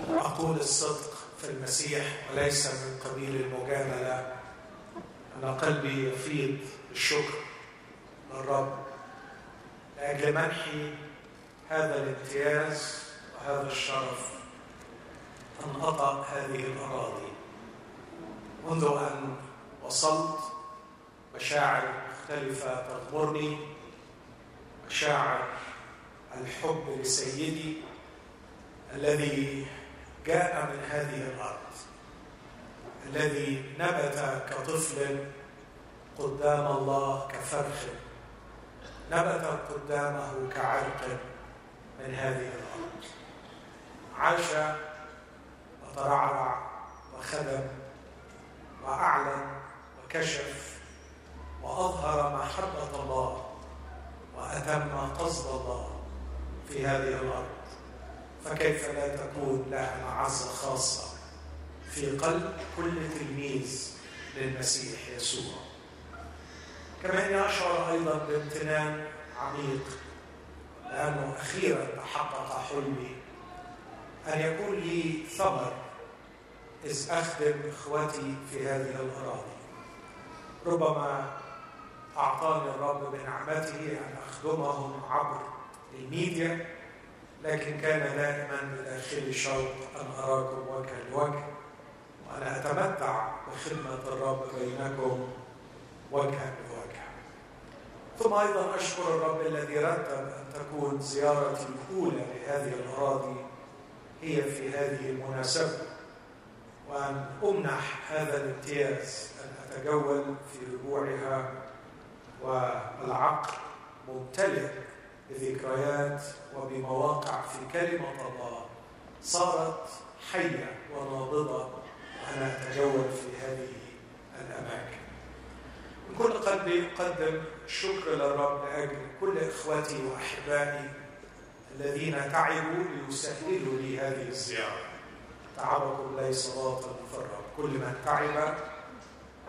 أقول الصدق في المسيح وليس من قبيل المجاملة. أن قلبي يفيض بالشكر للرب لأجل منحي هذا الامتياز وهذا الشرف أن أطأ هذه الأراضي. منذ أن وصلت مشاعر مختلفة تغمرني. مشاعر الحب لسيدي الذي جاء من هذه الأرض الذي نبت كطفل قدام الله كفرخ نبت قدامه كعرق من هذه الأرض. عاش وترعرع وخدم وأعلن وكشف وأظهر محبه الله وأتم قصد الله في هذه الأرض. فكيف لا تكون لها معزة خاصة في قلب كل تلميذ للمسيح يسوع؟ كما إني أشعر أيضا بامتنان عميق لأنه أخيرا تحقق حلمي. أن يكون لي ثمر إذ أخدم إخوتي في هذه الأراضي. ربما أعطاني الرب بنعمته أن أخدمهم عبر الميديا. لكن كان دائما بداخلي شوق أن أراكم وجها لوجه وأنا أتمتع بخدمة الرب بينكم وجها لوجه. ثم أيضا أشكر الرب الذي رتب أن تكون زيارتي الأولى لهذه الأراضي هي في هذه المناسبة وأن أمنح هذا الامتياز أن أتجول في ربوعها والعقل ممتلئ بذكريات وبمواقع في كلمة الله صارت حية ونابضة وأنا أتجول في هذه الأماكن. من كل قلبي أقدم الشكر للرب لأجل كل إخوتي وأحبائي الذين تعبوا ليسهلوا لي هذه الزيارة. تعبكم ليس باطل في الرب كل من تعب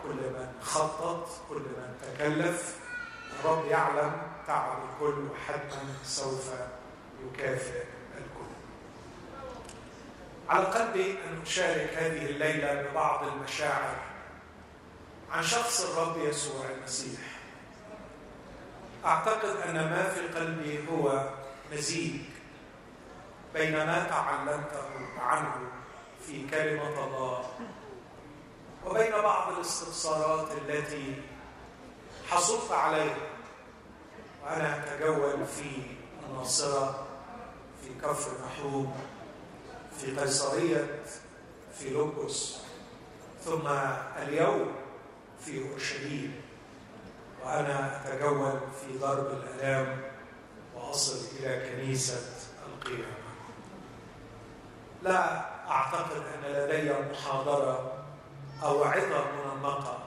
كل من خطط كل من تكلف الرب يعلم تعب الكل وحتما سوف يكافئ الكل. على قلبي أن اشارك هذه الليلة ببعض المشاعر عن شخص الرب يسوع المسيح. أعتقد أن ما في قلبي هو مزيج بين ما تعلمته عنه في كلمة الله وبين بعض الاستفسارات التي حصلت عليها وأنا أتجول في الناصرة في كفر محروم في قيصرية في لوكوس ثم اليوم في أورشليم. وأنا أتجول في ضرب الآلام وأصل إلى كنيسة القيامة. لا أعتقد أن لدي محاضرة أو عظة منمقة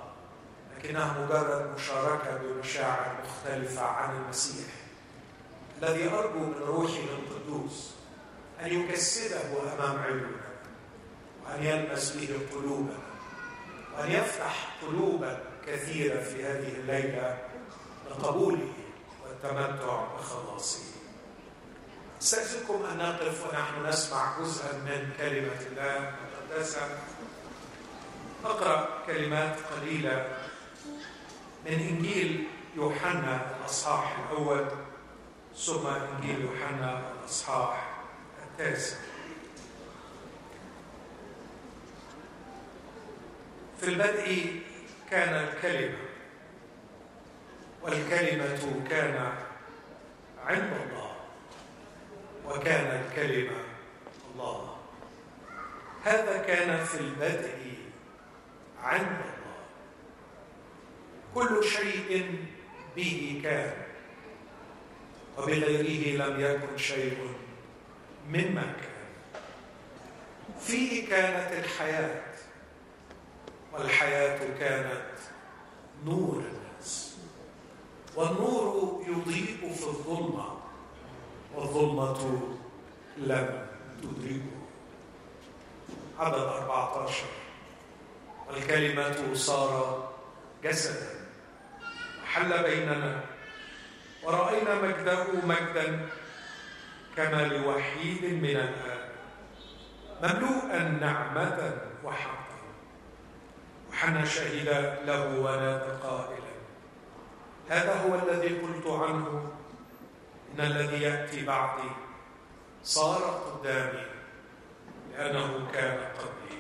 لكنها مجرد مشاركة بمشاعر مختلفة عن المسيح الذي أرجو من روحي القدوس أن يكسده أمام عيوننا وأن يلمس به قلوبنا وأن يفتح قلوبا كثيرة في هذه الليلة لقبوله والتمتع بخلاصه. استأذنكم أن نقف ونحن نسمع جزءا من كلمة الله المقدسة. نقرأ كلمات قليلة. من إنجيل يوحنا الأصحاح الأول ثم إنجيل يوحنا الأصحاح التاسع. في البدء كان الكلمة والكلمة كان عند الله وكان الكلمة الله. هذا كان في البدء عند الله. كل شيء به كان. وبغيره لم يكن شيء مما كان. فيه كانت الحياة والحياة كانت نور الناس. والنور يضيء في الظلمة والظلمة لم تدركه. عدد 14 والكلمة صار جسدا. وحل بيننا. ورأينا مجده مجدا كما لوحيد من الآب مملوءا نعمة وحقا وحنا شهد له ونادى قائلا. هذا هو الذي قلت عنه. إن الذي يأتي بعدي صار قدامي لأنه كان قبلي.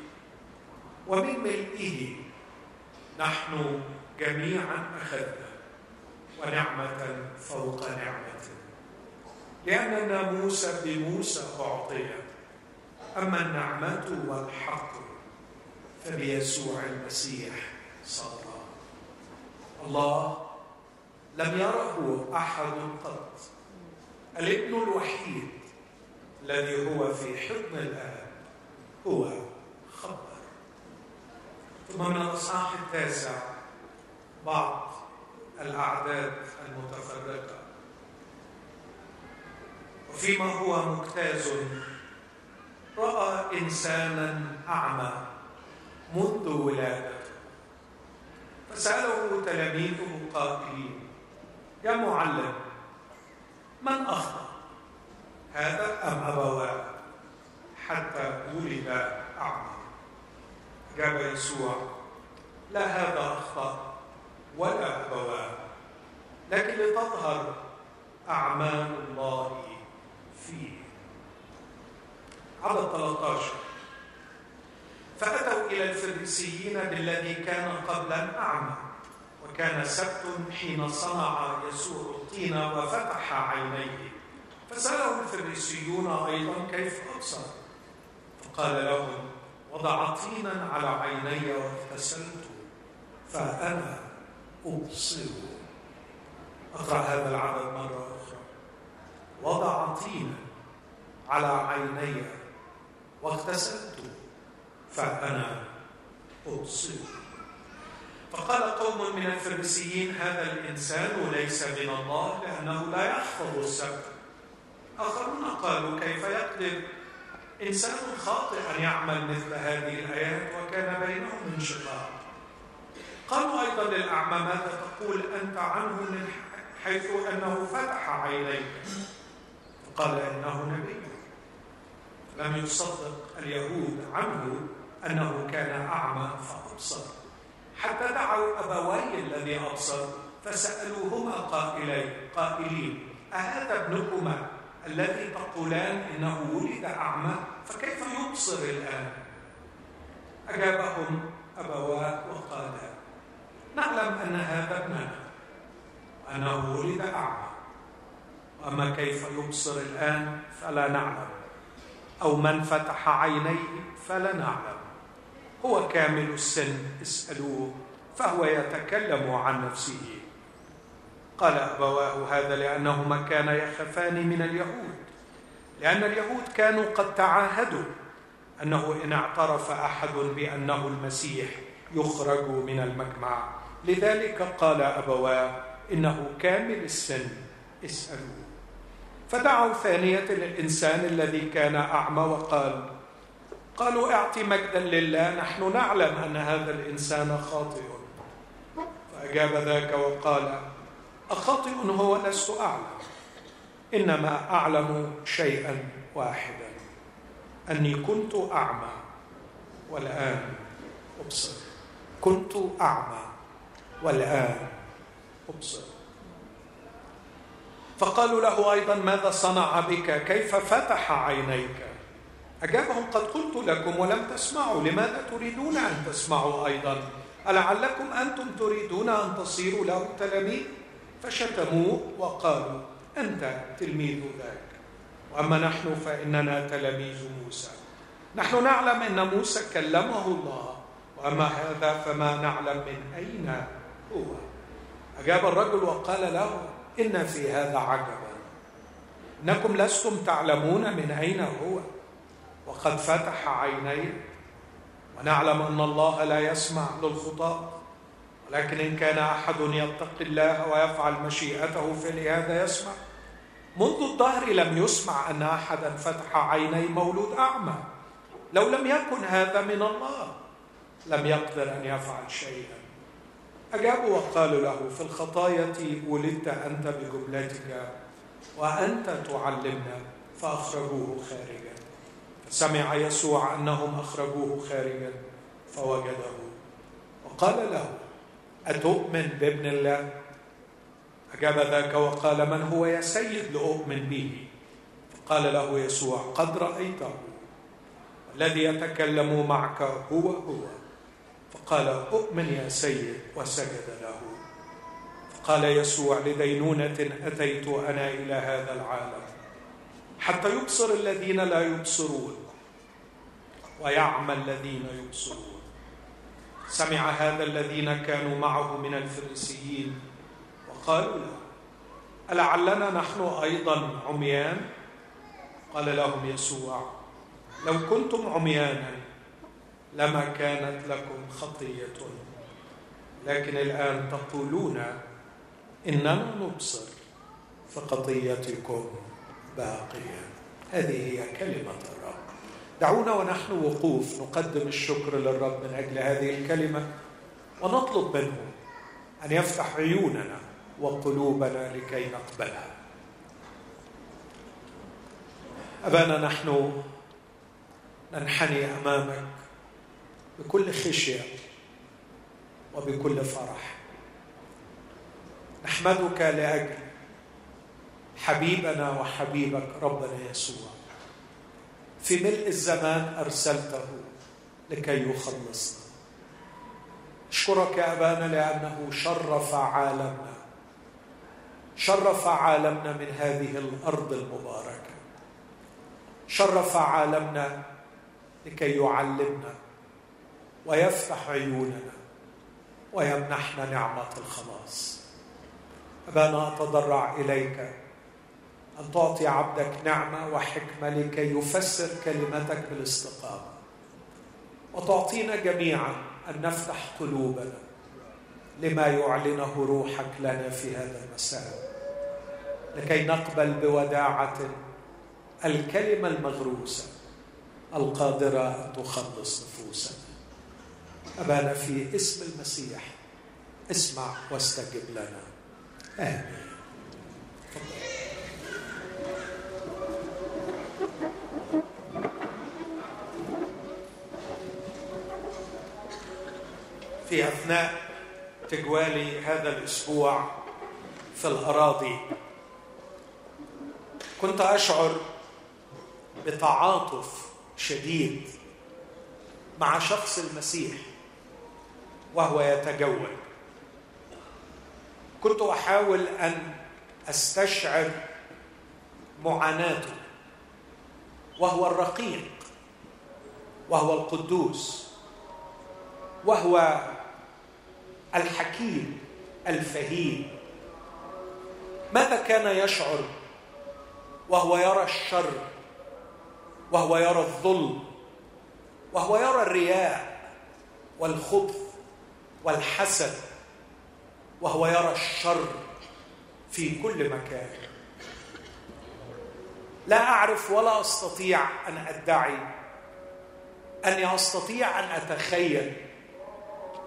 ومن ملئه نحن جميعا أخذنا. ونعمة فوق نعمة. لأن الناموس بموسى أعطي أما النعمة والحق فبيسوع المسيح صار الله لم يره أحد قط. الابن الوحيد الذي هو في حضن الآب هو خبر. ثم من الأصحاح التاسع بعض الأعداد المتفرقة. وفيما هو مجتاز رأى إنسانا أعمى منذ ولادته فسأله تلاميذه قائلين يا معلم من أخطأ هذا أم أبواه؟ حتى ولد أعمى. جاب يسوع لا هذا أخطأ. ولا أبواه لكن لتظهر أعمال الله فيه. عدد 13 فأتوا إلى الفريسيين بالذي كان قبلا أعمى وكان سبت حين صنع يسوع الطين وفتح عينيه. فسأله الفريسيون أيضا كيف أبصر؟ فقال لهم وضع طينا على عيني واغتسلت فأنا أبصر أقرأ هذا العدد مرة أخرى. وضع طينا على عيني واغتسلت فأنا أبصر فقال قوم من الفريسيين هذا الإنسان ليس من الله لأنه لا يحفظ السبت. آخرون قالوا كيف يقدر إنسان خاطئ أن يعمل مثل هذه الآيات وكان بينهم انشقاق؟ قالوا أيضا للأعمى ماذا تقول أنت عنه من حيث أنه فتح عينيك. فقال إنه نبي. لم يصدق اليهود عنه أنه كان أعمى فأبصر حتى دعوا أبوي الذي أبصر فسألوهما قائلين قائلين أهذا ابنكما الذي تقولان إنه ولد أعمى فكيف يبصر الآن؟ أجابهم أبواه وقالا نعلم أن هذا ابننا أنه ولد أعمى وأما كيف يبصر الآن فلا نعلم. أو من فتح عينيه فلا نعلم. هو كامل السن اسألوه فهو يتكلم عن نفسه. قال أبواه هذا لأنهما كانا يخافان من اليهود. لأن اليهود كانوا قد تعاهدوا. أنه إن اعترف أحد بأنه المسيح يخرج من المجمع. لذلك قال أبواه إنه كامل السن اسألوه. فدعوا ثانية للإنسان الذي كان أعمى وقال قالوا أعط مجدا لله نحن نعلم أن هذا الإنسان خاطئ. فأجاب ذاك وقال أخاطئ هو لست أعلم إنما أعلم شيئا واحدا أني كنت أعمى والآن أبصر كنت أعمى. والآن. أبصر فقالوا له أيضا ماذا صنع بك؟ كيف فتح عينيك؟ أجابهم قد قلت لكم ولم تسمعوا لماذا تريدون أن تسمعوا أيضا؟ ألعلكم أنتم تريدون أن تصيروا له تلاميذ؟ فشتموه وقالوا أنت تلميذ ذاك. وأما نحن فإننا تلاميذ موسى. نحن نعلم أن موسى كلمه الله. وأما هذا فما نعلم من أين هو أجاب الرجل وقال له إن في هذا عجبا. إنكم لستم تعلمون من أين هو. وقد فتح عينيه. ونعلم أن الله لا يسمع للخطاة ولكن إن كان أحد يتقي الله ويفعل مشيئته فلهذا يسمع. منذ الظهر لم يسمع أن أحدا فتح عيني مولود أعمى. لو لم يكن هذا من الله لم يقدر أن يفعل شيئا. أجابوا وقالوا له في الخطايا ولدت أنت بجملتك وأنت تعلمنا فأخرجوه خارجا. سمع يسوع أنهم أخرجوه خارجا فوجده. وقال له أتؤمن بابن الله؟ أجاب ذاك وقال من هو يا سيد لأؤمن به؟ فقال له يسوع قد رأيته الذي يتكلم معك هو هو. فقال أؤمن يا سيد وسجد له. فقال يسوع لدينونه أتيت أنا إلى هذا العالم حتى يبصر الذين لا يبصرون ويعمى الذين يبصرون. سمع هذا الذين كانوا معه من الفريسيين وقالوا له ألعلنا نحن أيضا عميان؟ قال لهم يسوع لو كنتم عميانا لما كانت لكم خطية. لكن الآن تقولون إننا نبصر فخطيتكم باقية. هذه هي كلمة الرب. دعونا ونحن وقوف نقدم الشكر للرب من أجل هذه الكلمة ونطلب منه أن يفتح عيوننا وقلوبنا لكي نقبلها. أبانا نحن ننحني أمامك بكل خشية وبكل فرح. نحمدك لأجل حبيبنا وحبيبك ربنا يسوع. في ملء الزمان أرسلته لكي يخلصنا. أشكرك يا أبانا لأنه شرف عالمنا. شرف عالمنا من هذه الأرض المباركة. شرف عالمنا لكي يعلمنا ويفتح عيوننا ويمنحنا نعمة الخلاص. أبانا أتضرع إليك أن تعطي عبدك نعمة وحكمة لكي يفسر كلمتك بالاستقامة. وتعطينا جميعا أن نفتح قلوبنا لما يعلنه روحك لنا في هذا المساء. لكي نقبل بوداعة الكلمة المغروسة القادرة أن تخلص نفوسنا. أبانا في اسم المسيح. اسمع واستجب لنا. آمين. في أثناء تجوالي هذا الأسبوع في الأراضي كنت أشعر بتعاطف شديد مع شخص المسيح. وهو يتجول. كنت أحاول أن أستشعر معاناته وهو الرقيق وهو القدوس وهو الحكيم الفهيم. ماذا كان يشعر؟ وهو يرى الشر وهو يرى الظلم وهو يرى الرياء والخبث. والحسد وهو يرى الشر في كل مكان. لا أعرف ولا أستطيع أن أدعي أني أستطيع أن أتخيل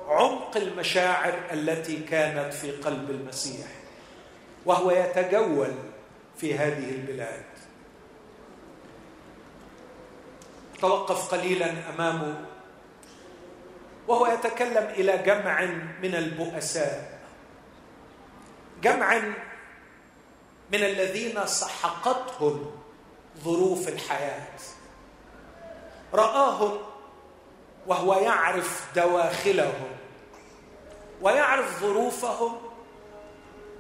عمق المشاعر التي كانت في قلب المسيح وهو يتجول في هذه البلاد. توقف قليلا امامه وهو يتكلم إلى جمع من البؤساء. جمع من الذين سحقتهم ظروف الحياة. رآهم وهو يعرف دواخلهم ويعرف ظروفهم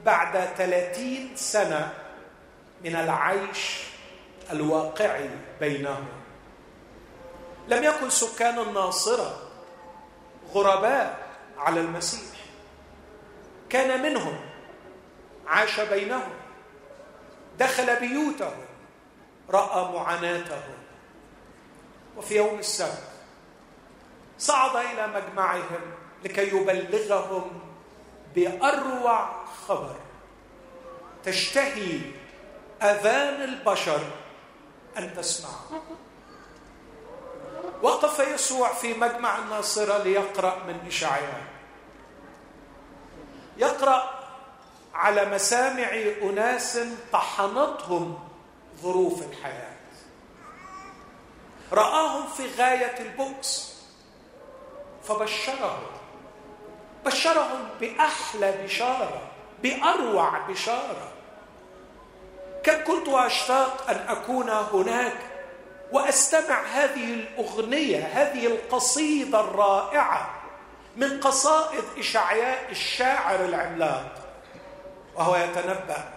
بعد ثلاثين سنة من العيش الواقعي بينهم. لم يكن سكان الناصرة غرباء على المسيح. كان منهم عاش بينهم دخل بيوتهم رأى معاناتهم. وفي يوم السبت صعد إلى مجمعهم لكي يبلغهم بأروع خبر. تشتهي أذان البشر أن تسمعه. وقف يسوع في مجمع الناصرة ليقرأ من إشعياء. يقرأ على مسامع أناس طحنتهم ظروف الحياة. رآهم في غاية البؤس فبشرهم. بشرهم بأحلى بشارة بأروع بشارة. كم كنت أشتاق أن أكون هناك وأستمع هذه الأغنية هذه القصيدة الرائعة من قصائد إشعياء الشاعر العملاق وهو يتنبأ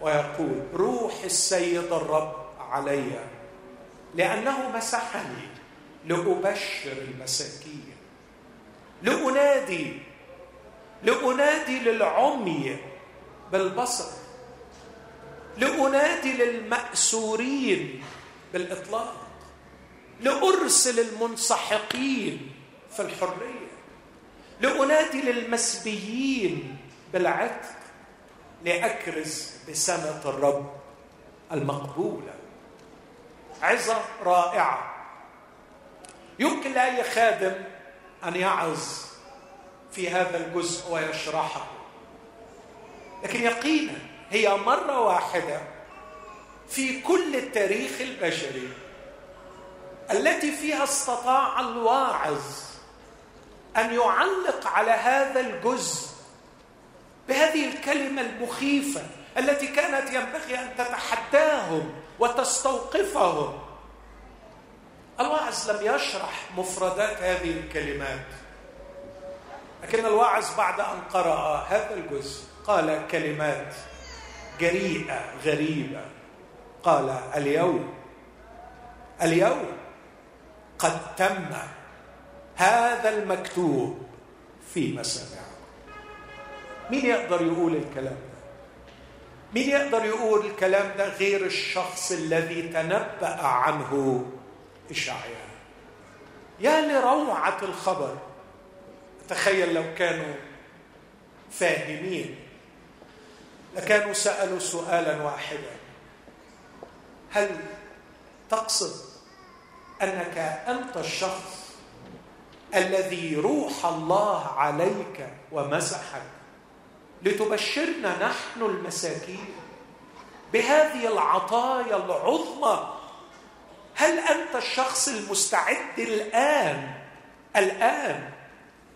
ويقول روح السيد الرب علي لأنه مسحني لأبشر المساكين لأنادي لأنادي للعمي بالبصر لأنادي للمأسورين بالإطلاق. لأرسل المنسحقين في الحرية. لأنادي للمسبيين بالعتق لأكرز بسنة الرب المقبولة. عظة رائعة. يمكن لأي خادم أن يعظ في هذا الجزء ويشرحه. لكن يقينا هي مرة واحدة في كل التاريخ البشري التي فيها استطاع الواعظ أن يعلق على هذا الجزء بهذه الكلمة المخيفة التي كانت ينبغي أن تتحداهم وتستوقفهم. الواعظ لم يشرح مفردات هذه الكلمات لكن الواعظ بعد أن قرأ هذا الجزء قال كلمات جريئة غريبة. قال اليوم اليوم قد تم هذا المكتوب في مسامعكم مين يقدر يقول الكلام ده؟ مين يقدر يقول الكلام ده غير الشخص الذي تنبأ عنه إشعياء؟ يا لروعة الخبر. تخيل لو كانوا فاهمين لكانوا سألوا سؤالا واحدا. هل تقصد أنك أنت الشخص الذي روح الله عليك ومسحك لتبشرنا نحن المساكين بهذه العطايا العظمى؟ هل أنت الشخص المستعد الآن الآن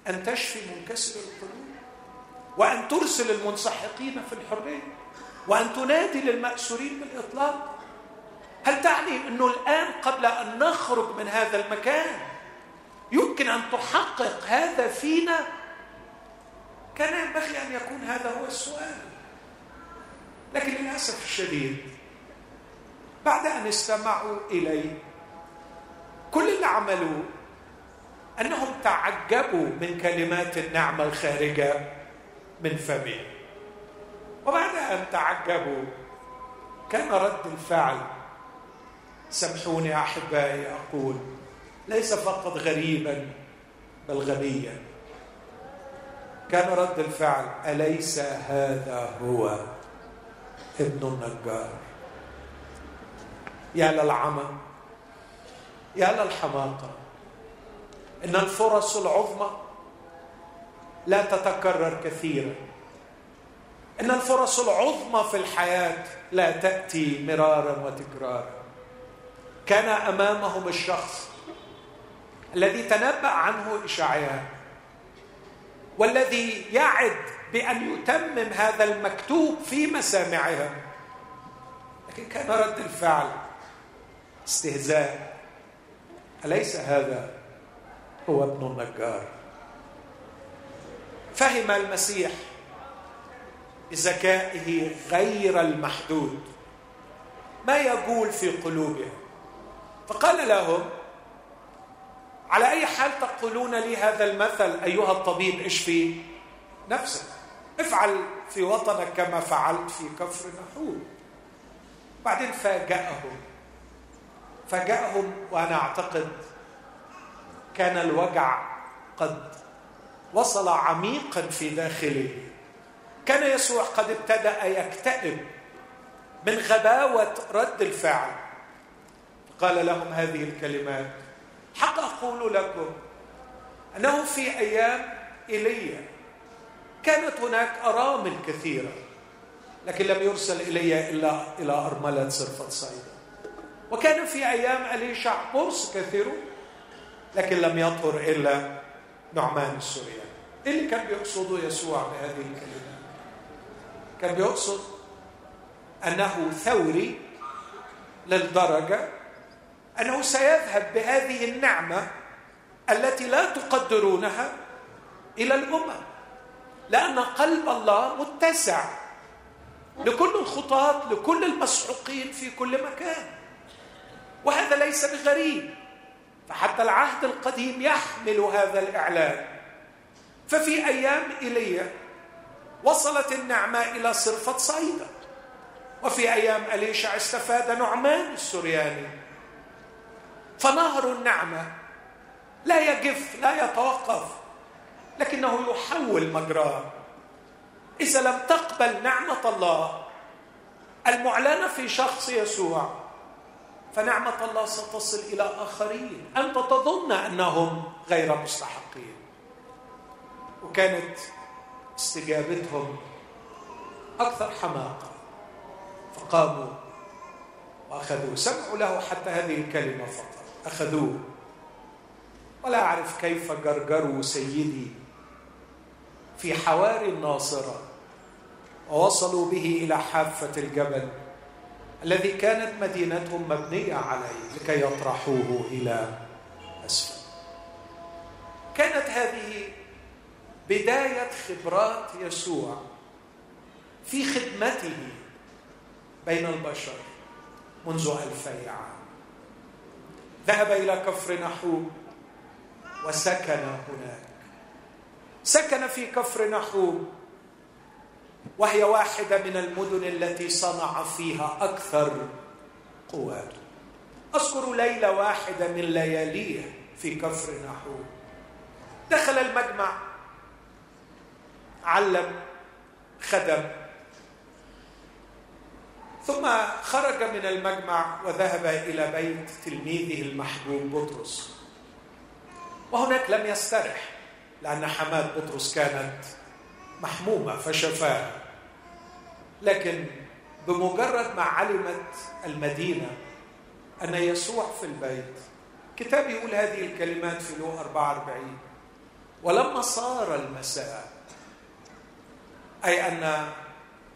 أن تشفي منكسر القلوب؟ وأن ترسل المنسحقين في الحرية؟ وأن تنادي للمأسورين بالإطلاق؟ هل تعني أنه الآن قبل أن نخرج من هذا المكان يمكن أن تحقق هذا فينا؟ كان ينبغي أن يكون هذا هو السؤال. لكن للأسف الشديد بعد أن استمعوا اليه كل اللي عملوه أنهم تعجبوا من كلمات النعمة الخارجة من فمه وبعد أن تعجبوا كان رد الفعل سامحوني أحبائي أقول ليس فقط غريبا بل غبيا. كان رد الفعل أليس هذا هو؟ ابن النجار. يا للعمى يا للحماقة إن الفرص العظمى لا تتكرر كثيرا. إن الفرص العظمى في الحياة لا تأتي مرارا وتكرارا. كان أمامهم الشخص الذي تنبأ عنه إشعياء والذي يعد بأن يتمم هذا المكتوب في مسامعها. لكن كان رد الفعل استهزاء أليس هذا؟ هو ابن النجار. فهم المسيح بذكائه غير المحدود. ما يقول في قلوبهم؟ فقال لهم على أي حال تقولون لي هذا المثل أيها الطبيب اشفي نفسك؟ افعل في وطنك كما فعلت في كفر نحور. بعدين فاجأهم. فاجأهم وأنا أعتقد كان الوجع قد وصل عميقا في داخله كان يسوع قد ابتدأ يكتئب من غباوة رد الفعل. قال لهم هذه الكلمات. حق أقول لكم أنه في أيام إيليا كانت هناك أرامل كثيرة لكن لم يرسل إلي إلا إلى أرملة صرفة صيدا وكان في أيام أليشع برص كثير لكن لم يطهر إلا نعمان السورياني إيه اللي كان بيقصده يسوع بهذه الكلمات كان بيقصد أنه ثوري للدرجة أنه سيذهب بهذه النعمة التي لا تقدرونها إلى الأمم لأن قلب الله متسع لكل الخطاة لكل المسحوقين في كل مكان. وهذا ليس بغريب فحتى العهد القديم يحمل هذا الإعلان. ففي أيام إيليا وصلت النعمة إلى صرفة صيدا وفي أيام أليشع استفاد نعمان السرياني. فنهر النعمة. لا يجف لا يتوقف لكنه يحول مجراه. إذا لم تقبل نعمة الله المعلنة في شخص يسوع فنعمة الله ستصل إلى آخرين. أنت تظن أنهم غير مستحقين. وكانت استجابتهم أكثر حماقة. فقاموا وأخذوه سمعوا له حتى هذه الكلمة فقط. أخذوه. ولا أعرف كيف جرجروا سيدي في حواري الناصرة. ووصلوا به إلى حافة الجبل الذي كانت مدينتهم مبنية عليه لكي يطرحوه إلى أسفل. كانت هذه بداية خبرات يسوع في خدمته بين البشر منذ ألفي عام. ذهب إلى كفر نحوم وسكن هناك. سكن في كفر نحوم وهي واحدة من المدن التي صنع فيها أكثر قواته أذكر ليلة واحدة من لياليه في كفر نحوم دخل المجمع علم خدم ثم خرج من المجمع وذهب إلى بيت تلميذه المحبوب بطرس. وهناك لم يسترح لأن حماه بطرس كانت محمومة فشفاها لكن بمجرد ما علمت المدينة أن يسوع في البيت كتاب يقول هذه الكلمات في لو 44 ولما صار المساء أي أن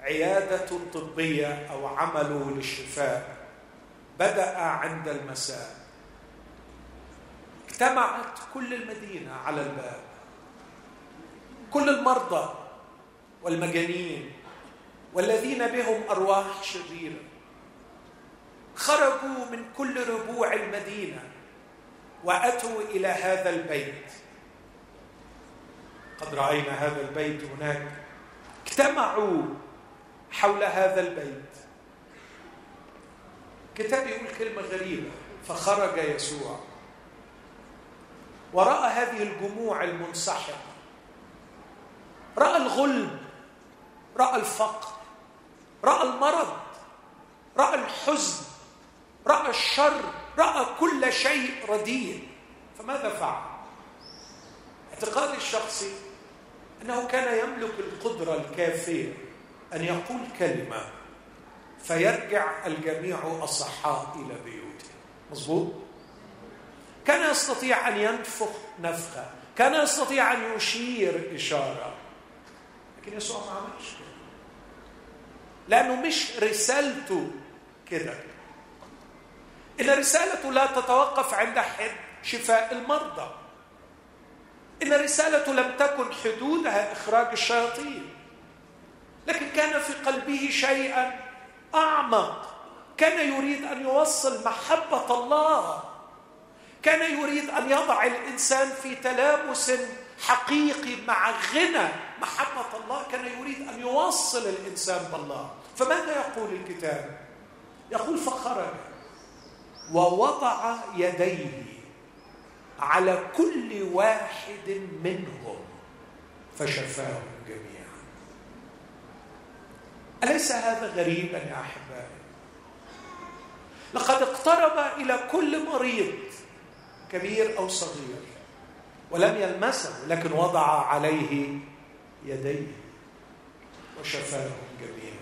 عيادة طبية أو عمله للشفاء بدأ عند المساء. اجتمعت كل المدينة على الباب. كل المرضى والمجانين والذين بهم أرواح شريرة خرجوا من كل ربوع المدينة وأتوا إلى هذا البيت. قد رأينا هذا البيت هناك. اجتمعوا حول هذا البيت. كتاب يقول كلمة غريبة فخرج يسوع. ورأى هذه الجموع المنسحقة رأى الغلب رأى الفقر رأى المرض رأى الحزن رأى الشر رأى كل شيء رديء. فماذا فعل؟ اعتقادي الشخصي أنه كان يملك القدرة الكافية. أن يقول كلمة فيرجع الجميع أصحاء إلى بيوتهم مظبوط؟ كان يستطيع أن ينفخ نفخة كان يستطيع أن يشير إشارة. لكن يسوع ما عملش كده لأنه مش رسالته كده. إن رسالته لا تتوقف عند حد شفاء المرضى. إن رسالته لم تكن حدودها إخراج الشياطين. لكن كان في قلبه شيئا أعمق. كان يريد أن يوصل محبة الله. كان يريد أن يضع الإنسان في تلامس حقيقي مع غنى. محبة الله. كان يريد أن يوصل الإنسان بالله. فماذا يقول الكتاب؟ يقول فخرج ووضع يديه على كل واحد منهم فشفاهم جميعا. أليس هذا غريبا يا أحبائي؟ لقد اقترب إلى كل مريض كبير أو صغير ولم يلمسه لكن وضع عليه يديه وشفاهم جميعا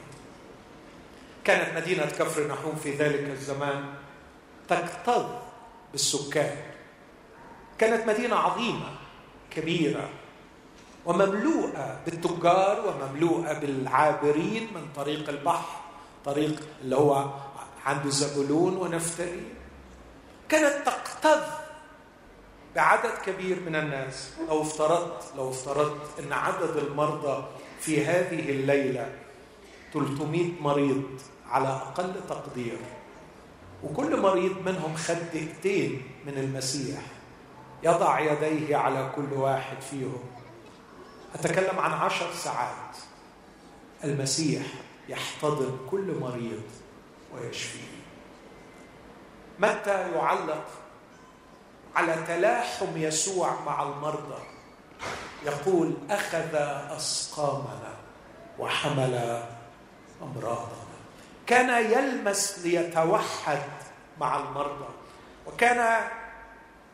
كانت مدينة كفر نحوم في ذلك الزمان تكتظ بالسكان. كانت مدينة عظيمة كبيرة ومملوءة بالتجار ومملوءة بالعابرين من طريق البحر طريق اللي هو عند زبولون ونفتري. كانت تقتض بعدد كبير من الناس. لو افترضت لو افترضت إن عدد المرضى في هذه الليلة 300 مريض على أقل تقدير وكل مريض منهم خد دقيقتين من المسيح يضع يديه على كل واحد فيهم. أتكلم عن عشر ساعات. المسيح يحتضن كل مريض ويشفيه. متى يعلق على تلاحم يسوع مع المرضى؟ يقول أخذ أسقامنا وحمل أمراضنا. كان يلمس ليتوحد مع المرضى. وكان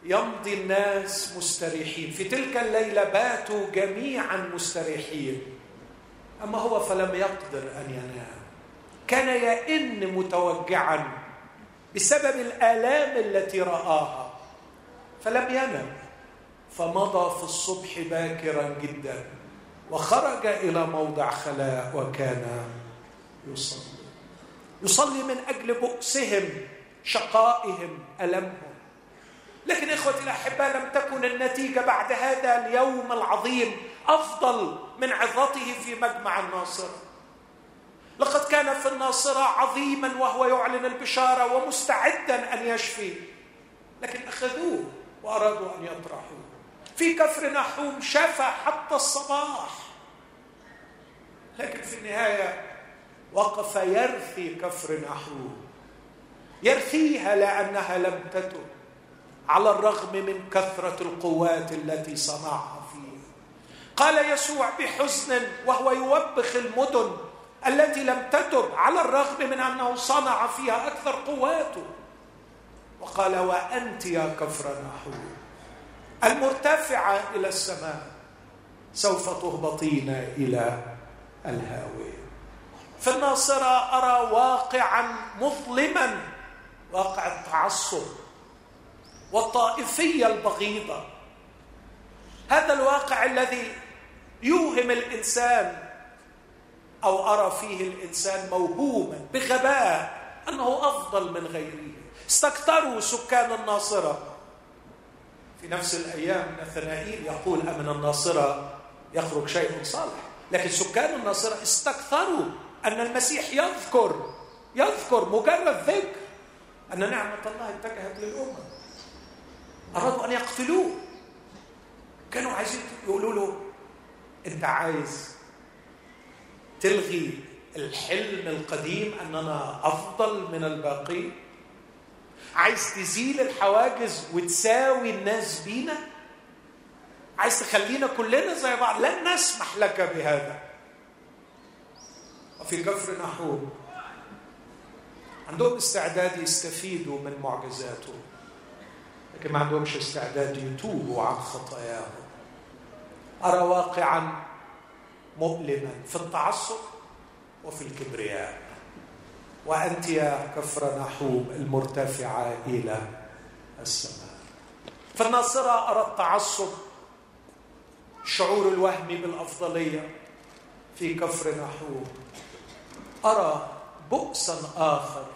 يمضي الناس مستريحين. في تلك الليلة باتوا جميعا مستريحين. أما هو فلم يقدر أن ينام. كان يئن متوجعا بسبب الآلام التي رآها. فلم ينم. فمضى في الصبح باكرا جدا. وخرج إلى موضع خلاء وكان يصلي. يصلي من أجل بؤسهم شقائهم ألمهم. لكن إخوتي الاحباء لم تكن النتيجة بعد هذا اليوم العظيم أفضل من عظته في مجمع الناصره لقد كان في الناصره عظيما وهو يعلن البشارة ومستعدا أن يشفي. لكن أخذوه وأرادوا أن يطرحوه. في كفر نحوم شفى حتى الصباح. لكن في النهاية وقف يرثي كفر نحوم يرثيها لأنها لم تتب على الرغم من كثرة القوات التي صنعها فيه. قال يسوع بحزن وهو يوبخ المدن التي لم تتب على الرغم من أنه صنع فيها أكثر قواته. وقال وأنت يا كفر نحو المرتفعة إلى السماء سوف تهبطين إلى الهاويه في الناصره أرى واقعا مظلما واقع التعصب. والطائفية البغيضة. هذا الواقع الذي يوهم الإنسان أو أرى فيه الإنسان موهوما بغباء أنه أفضل من غيره. استكثروا سكان الناصرة. في نفس الأيام نثنائيل يقول أمن الناصرة يخرج شيء صالح لكن سكان الناصرة استكثروا أن المسيح يذكر يذكر مجرد ذكر أن نعمة الله اتجهت للامم أرادوا أن يقتلوه. كانوا عايزين يقولوا له أنت عايز تلغي الحلم القديم أننا أفضل من الباقين؟ عايز تزيل الحواجز وتساوي الناس بينا؟ عايز تخلينا كلنا زي بعض؟ لن نسمح لك بهذا. وفي كفر نحوم عندهم استعداد يستفيدوا من معجزاته. لكن ما عندهمش استعداد يتوبوا عن خطاياهم. أرى واقعا مؤلما في التعصب وفي الكبرياء. وأنت يا كفر نحوم المرتفعة إلى السماء. في الناصرة أرى التعصب شعور الوهم بالأفضلية. في كفر نحوم أرى بؤسا آخر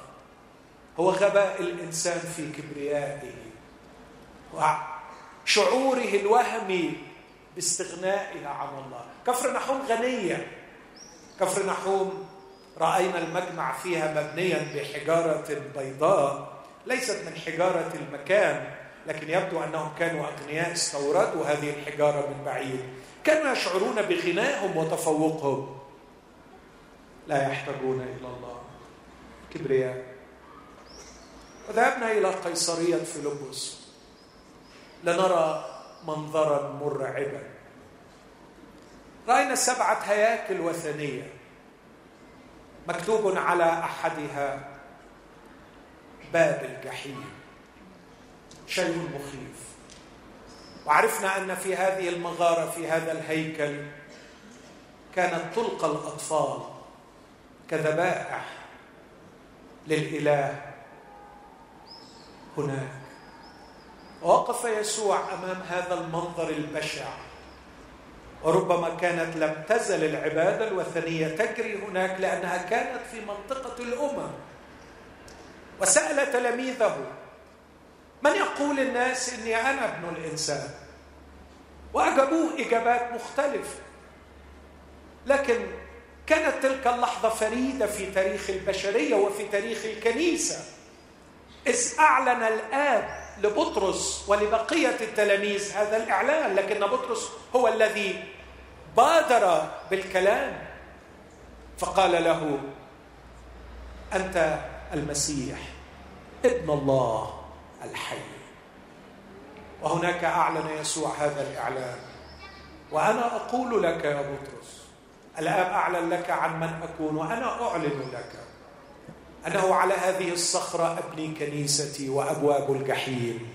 هو غباء الإنسان في كبريائه. وشعوره الوهمي باستغنائها عن الله. كفر نحوم غنية. كفر نحوم رأينا المجمع فيها مبنيا بحجارة بيضاء ليست من حجارة المكان لكن يبدو أنهم كانوا أغنياء استوردوا هذه الحجارة من بعيد. كانوا يشعرون بغنائهم وتفوقهم. لا يحتاجون إلى الله. كبرياء. وذهبنا إلى قيصرية فيلبس لنرى منظرا مرعبا. رأينا سبعة هياكل وثنية مكتوب على أحدها باب الجحيم. شيء مخيف. وعرفنا أن في هذه المغارة في هذا الهيكل كانت تلقى الأطفال كذبائح للإله هناك. وقف يسوع أمام هذا المنظر البشع. وربما كانت لم تزل العبادة الوثنية تجري هناك لأنها كانت في منطقة الأمم. وسال تلاميذه من يقول الناس إني أنا ابن الإنسان؟ وأجابوه إجابات مختلفه لكن كانت تلك اللحظة فريدة في تاريخ البشرية وفي تاريخ الكنيسة. إذ أعلن الآب لبطرس ولبقية التلاميذ هذا الإعلان لكن بطرس هو الذي بادر بالكلام. فقال له أنت المسيح ابن الله الحي. وهناك أعلن يسوع هذا الإعلان. وأنا أقول لك يا بطرس الآب أعلن لك عن من أكون وأنا أعلن لك. أنه على هذه الصخرة أبني كنيستي وأبواب الجحيم.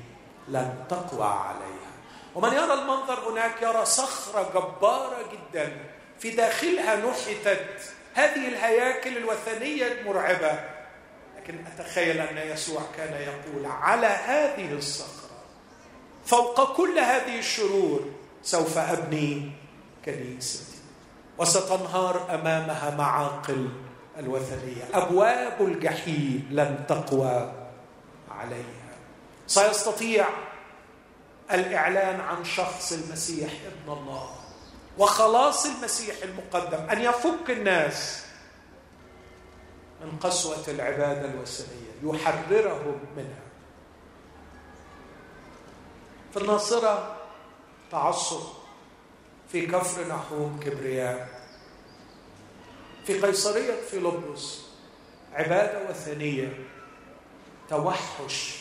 لن تقوى عليها. ومن يرى المنظر هناك يرى صخرة جبارة جدا. في داخلها نحتت هذه الهياكل الوثنية المرعبة. لكن أتخيل أن يسوع كان يقول على هذه الصخرة. فوق كل هذه الشرور سوف أبني كنيستي. وستنهار أمامها معاقل الوثنية. أبواب الجحيم لن تقوى عليها. سيستطيع الإعلان عن شخص المسيح ابن الله وخلاص المسيح المقدم أن يفك الناس من قسوة العبادة الوثنية يحررهم منها. في الناصرة تعصب في كفر نحوم كبرياء. في قيصرية فيلبس عبادة وثنية توحش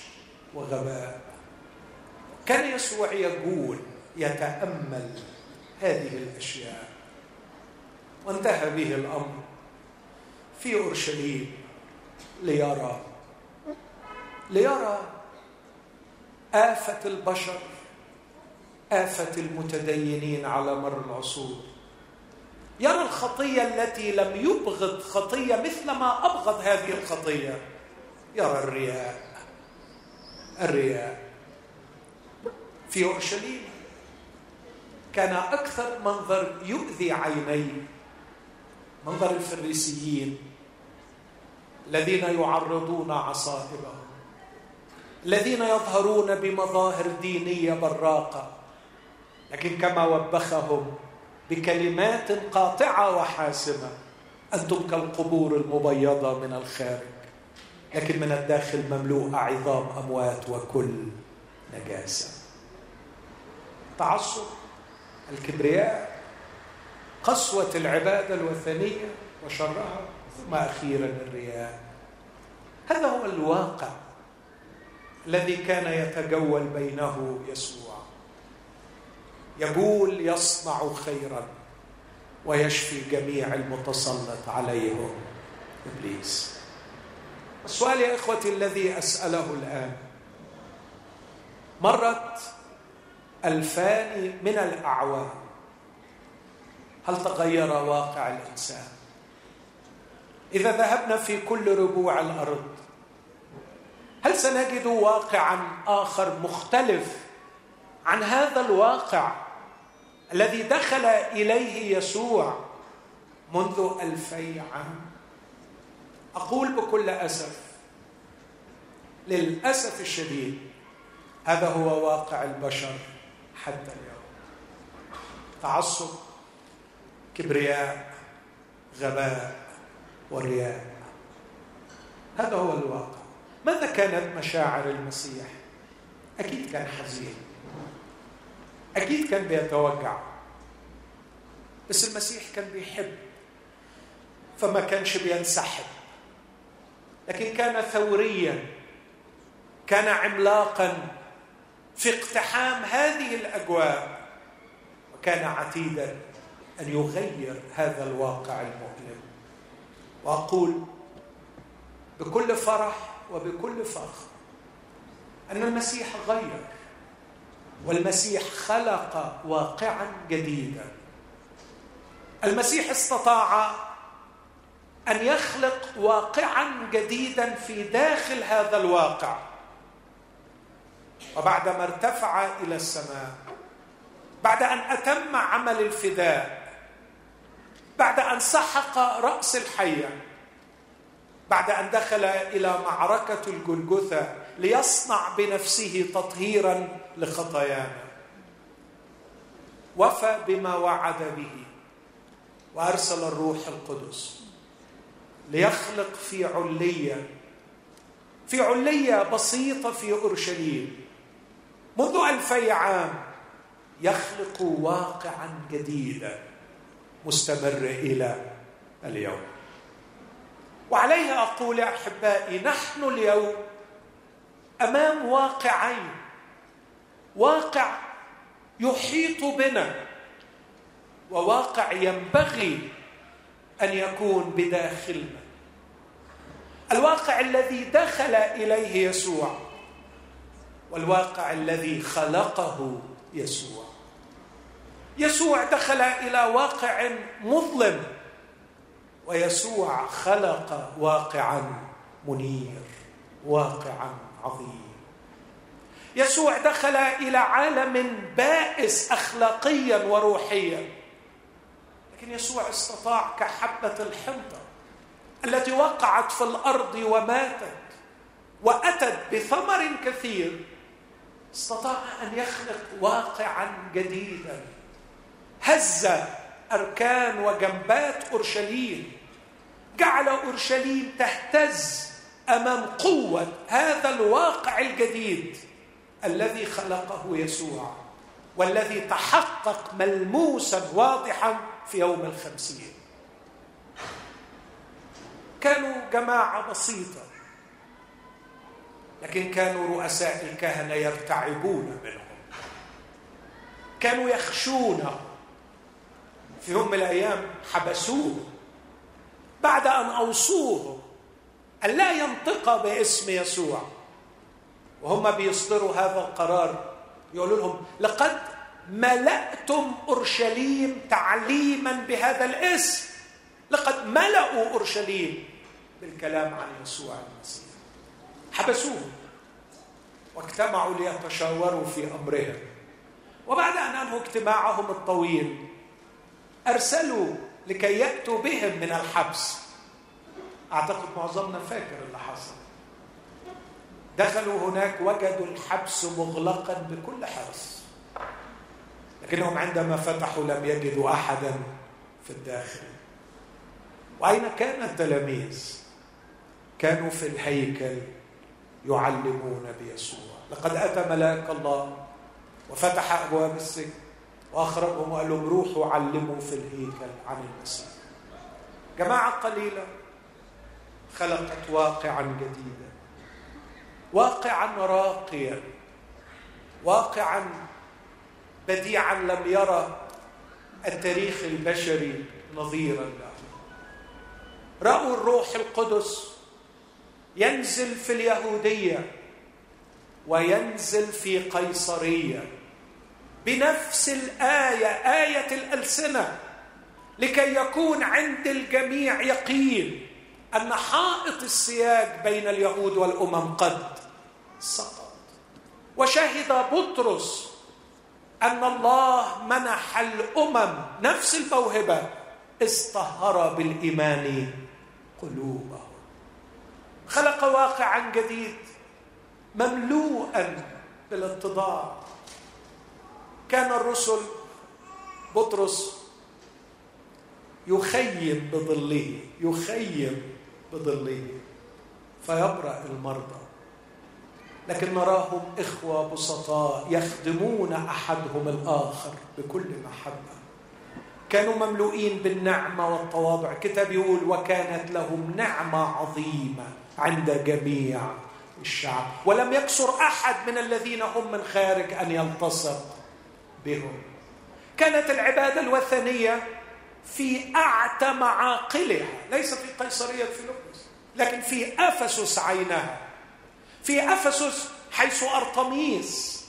وغباء. كان يسوع يقول يتأمل هذه الأشياء. وانتهى به الأمر في أورشليم ليرى. ليرى آفة البشر آفة المتدينين على مر العصور. يرى الخطية التي لم يبغض خطية مثل ما أبغض هذه الخطية. يرى الرياء الرياء. في أورشليم كان أكثر منظر يؤذي عيني منظر الفريسيين الذين يعرضون عصائبهم الذين يظهرون بمظاهر دينية براقة. لكن كما وبخهم بكلمات قاطعة وحاسمة. أنتم كالقبور المبيضة من الخارج لكن من الداخل مملوءه عظام أموات وكل نجاسة. التعصب الكبرياء قسوة العبادة الوثنية وشرها ثم أخيرا الرياء. هذا هو الواقع الذي كان يتجول بينه يسوع. يقول يصنع خيرا ويشفي جميع المتسلط عليهم إبليس. السؤال يا إخوتي الذي أسأله الآن مرت ألفان من الأعوام هل تغير واقع الإنسان؟ إذا ذهبنا في كل ربوع الأرض هل سنجد واقعا آخر مختلف عن هذا الواقع؟ الذي دخل إليه يسوع منذ ألفي عام. أقول بكل أسف للأسف الشديد هذا هو واقع البشر حتى اليوم. تعصب كبرياء غباء ورياء. هذا هو الواقع. ماذا كانت مشاعر المسيح؟ أكيد كان حزين. أكيد كان بيتوجع. بس المسيح كان بيحب فما كانش بينسحب. لكن كان ثوريا كان عملاقا في اقتحام هذه الأجواء وكان عتيدا أن يغير هذا الواقع المؤلم. وأقول بكل فرح وبكل فخر أن المسيح غير. والمسيح خلق واقعا جديدا. المسيح استطاع أن يخلق واقعا جديدا في داخل هذا الواقع. وبعدما ارتفع إلى السماء بعد أن أتم عمل الفداء بعد أن سحق رأس الحية بعد أن دخل إلى معركة الجلجثة ليصنع بنفسه تطهيرا لخطايانا. وفى بما وعد به وأرسل الروح القدس ليخلق في علية في علية بسيطة في أورشليم. منذ ألفي عام يخلق واقعا جديدا مستمر إلى اليوم. وعليه أقول يا أحبائي نحن اليوم أمام واقعين. واقع يحيط بنا وواقع ينبغي أن يكون بداخلنا الواقع الذي دخل إليه يسوع والواقع الذي خلقه يسوع. يسوع دخل إلى واقع مظلم ويسوع خلق واقعا منير واقعا عظيم. يسوع دخل إلى عالم بائس اخلاقيا وروحيا. لكن يسوع استطاع كحبة الحنطه التي وقعت في الأرض وماتت وأتت بثمر كثير. استطاع أن يخلق واقعا جديدا. هز أركان وجنبات أورشليم. جعل أورشليم تهتز. أمام قوة هذا الواقع الجديد الذي خلقه يسوع والذي تحقق ملموسا واضحا في يوم الخمسين. كانوا جماعة بسيطة لكن كانوا رؤساء الكهنة يرتعبون منهم. كانوا يخشون في يوم من الأيام حبسوه بعد أن أوصوه أن لا ينطق باسم يسوع. وهم بيصدروا هذا القرار. يقولوا لهم لقد ملأتم أورشليم تعليما بهذا الاسم. لقد ملأوا أورشليم بالكلام عن يسوع المسيح. حبسوه. واجتمعوا ليتشاوروا في أمرهم. وبعد أن أنهوا اجتماعهم الطويل أرسلوا لكي يأتوا بهم من الحبس. أعتقد معظمنا فاكر اللي حصل. دخلوا هناك وجدوا الحبس مغلقا بكل حرص لكنهم عندما فتحوا لم يجدوا احدا في الداخل. وأين كان التلاميذ؟ كانوا في الهيكل يعلمون بيسوع. لقد أتى ملاك الله وفتح أبواب السجن وأخرجهم وقال لهم روحوا علموا في الهيكل عن المسيح. جماعة قليلة. خلقت واقعا جديدا. واقعا راقيا. واقعا بديعا لم يرى التاريخ البشري نظيرا له. رأوا الروح القدس ينزل في اليهودية وينزل في قيصرية بنفس الآية آية الألسنة لكي يكون عند الجميع يقين ان حائط السياج بين اليهود والأمم قد سقط وشهد بطرس أن الله منح الأمم نفس الموهبة اصطهر بالإيمان قلوبهم. خلق واقعا جديد مملوءا بالاتضاع كان الرسل بطرس يخيم بظله يخيم بظله فيبرأ المرضى. لكن نراهم إخوة بسطاء يخدمون أحدهم الآخر بكل محبة. كانوا مملوئين بالنعمة والتواضع الكتاب يقول وكانت لهم نعمة عظيمة عند جميع الشعب ولم يكسر أحد من الذين هم من خارج أن يلتصق بهم. كانت العبادة الوثنية في أعتى معاقلها. ليس في قيصرية فيلبس لكن في أفسس عينها. في أفسس حيث أرطميس.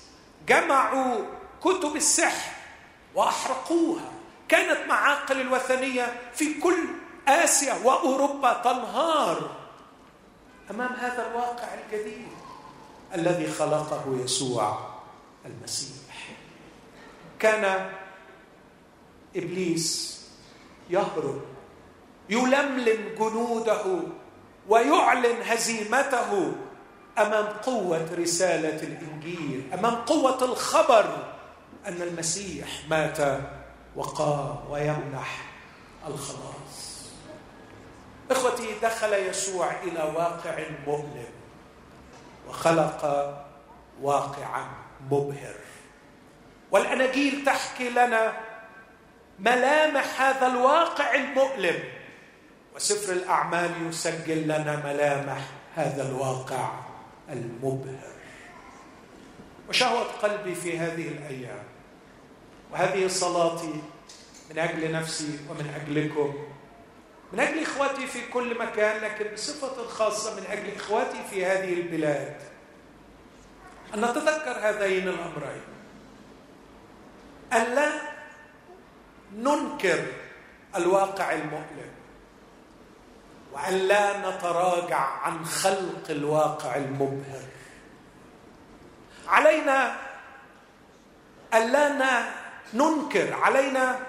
جمعوا كتب السحر وأحرقوها. كانت معاقل الوثنية في كل آسيا وأوروبا تنهار. أمام هذا الواقع الجديد الذي خلقه يسوع المسيح. كان إبليس يهرب يلملم جنوده ويعلن هزيمته أمام قوة رسالة الإنجيل أمام قوة الخبر أن المسيح مات وقام ويمنح الخلاص. إخوتي دخل يسوع إلى واقع مؤلم وخلق واقعا مبهر. والأناجيل تحكي لنا ملامح هذا الواقع المؤلم. وسفر الأعمال يسجل لنا ملامح هذا الواقع المبهر. وشهوة قلبي في هذه الأيام وهذه صلاتي من أجل نفسي ومن أجلكم من أجل إخواتي في كل مكان لكن بصفة خاصة من أجل إخواتي في هذه البلاد. أن نتذكر هذين الأمرين. أن لا ننكر الواقع المؤلم. وأن لا نتراجع عن خلق الواقع المبهر. علينا الا ننكر علينا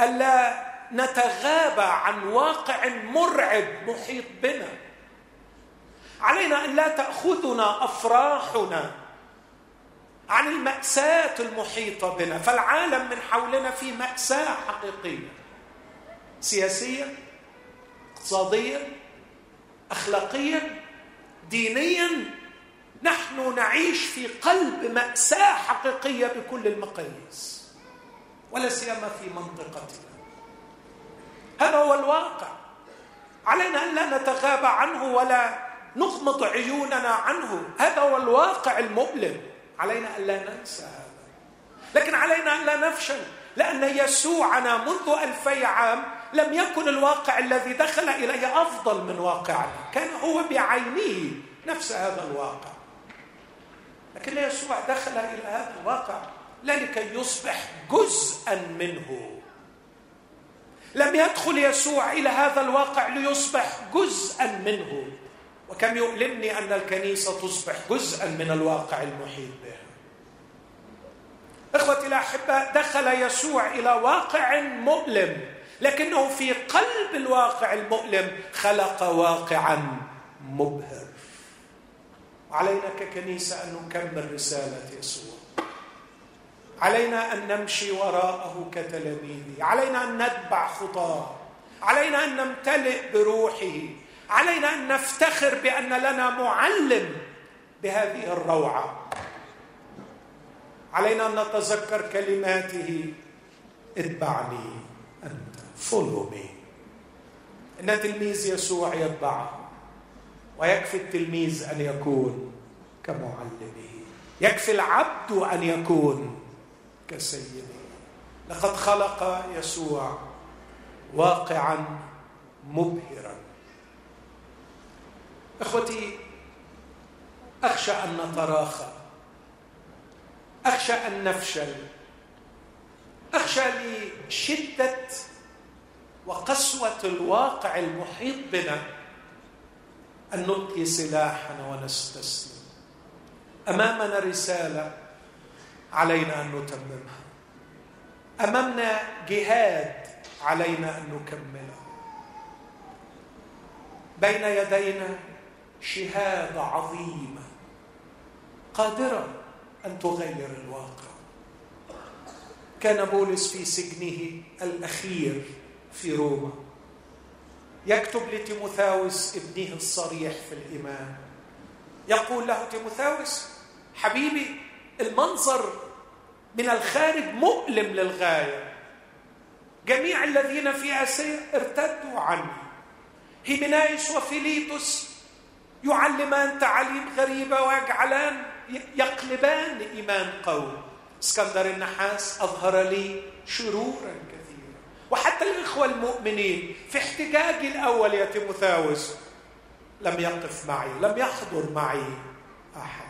الا نتغابى عن واقع مرعب محيط بنا. علينا أن لا تأخذنا أفراحنا. عن المأساة المحيطة بنا. فالعالم من حولنا في مأساة حقيقية. سياسيا اقتصاديا اخلاقيا دينيا. نحن نعيش في قلب مأساة حقيقية بكل المقاييس ولا سيما في منطقتنا. هذا هو الواقع. علينا أن لا نتغابى عنه ولا نغمض عيوننا عنه. هذا هو الواقع المؤلم. علينا أن لا ننسى هذا. لكن علينا أن لا نفشل لأن يسوعنا منذ ألفي عام لم يكن الواقع الذي دخل إليه أفضل من واقعنا. كان هو بعينه نفس هذا الواقع. لكن يسوع دخل إلى هذا الواقع لا لكي يصبح جزءا منه. لم يدخل يسوع إلى هذا الواقع ليصبح جزءا منه. وكم يؤلمني أن الكنيسة تصبح جزءا من الواقع المحيط بها. إخوتي الاحباء دخل يسوع إلى واقع مؤلم لكنه في قلب الواقع المؤلم خلق واقعا مبهر. علينا ككنيسة أن نكمل رسالة يسوع. علينا أن نمشي وراءه كتلاميذه. علينا أن نتبع خطاه. علينا أن نمتلئ بروحه. علينا أن نفتخر بأن لنا معلم بهذه الروعة. علينا أن نتذكر كلماته اتبعني أنت فولو مي إن تلميذ يسوع يتبعه ويكفي التلميذ أن يكون كمعلمه. يكفي العبد أن يكون كسيده. لقد خلق يسوع واقعا مبهرا. إخوتي أخشى أن نتراخى. أخشى أن نفشل. أخشى لشدة وقسوة الواقع المحيط بنا أن نلقي سلاحنا ونستسلم. أمامنا رسالة علينا أن نتممها. أمامنا جهاد علينا أن نكمله بين يدينا شهادة عظيمة. قادرة أن تغير الواقع. كان بولس في سجنه الأخير في روما. يكتب لتيموثاوس ابنه الصريح في الإيمان. يقول له تيموثاوس حبيبي المنظر من الخارج مؤلم للغاية. جميع الذين في آسيا ارتدوا عني. هيمينايس وفيليتوس يعلمان تعاليم غريبه ويجعلان يقلبان إيمان قوم. اسكندر النحاس أظهر لي شرورا كثيرا. وحتى الإخوة المؤمنين في احتجاجي الأول يا تيموثاوس لم يقف معي لم يحضر معي أحد.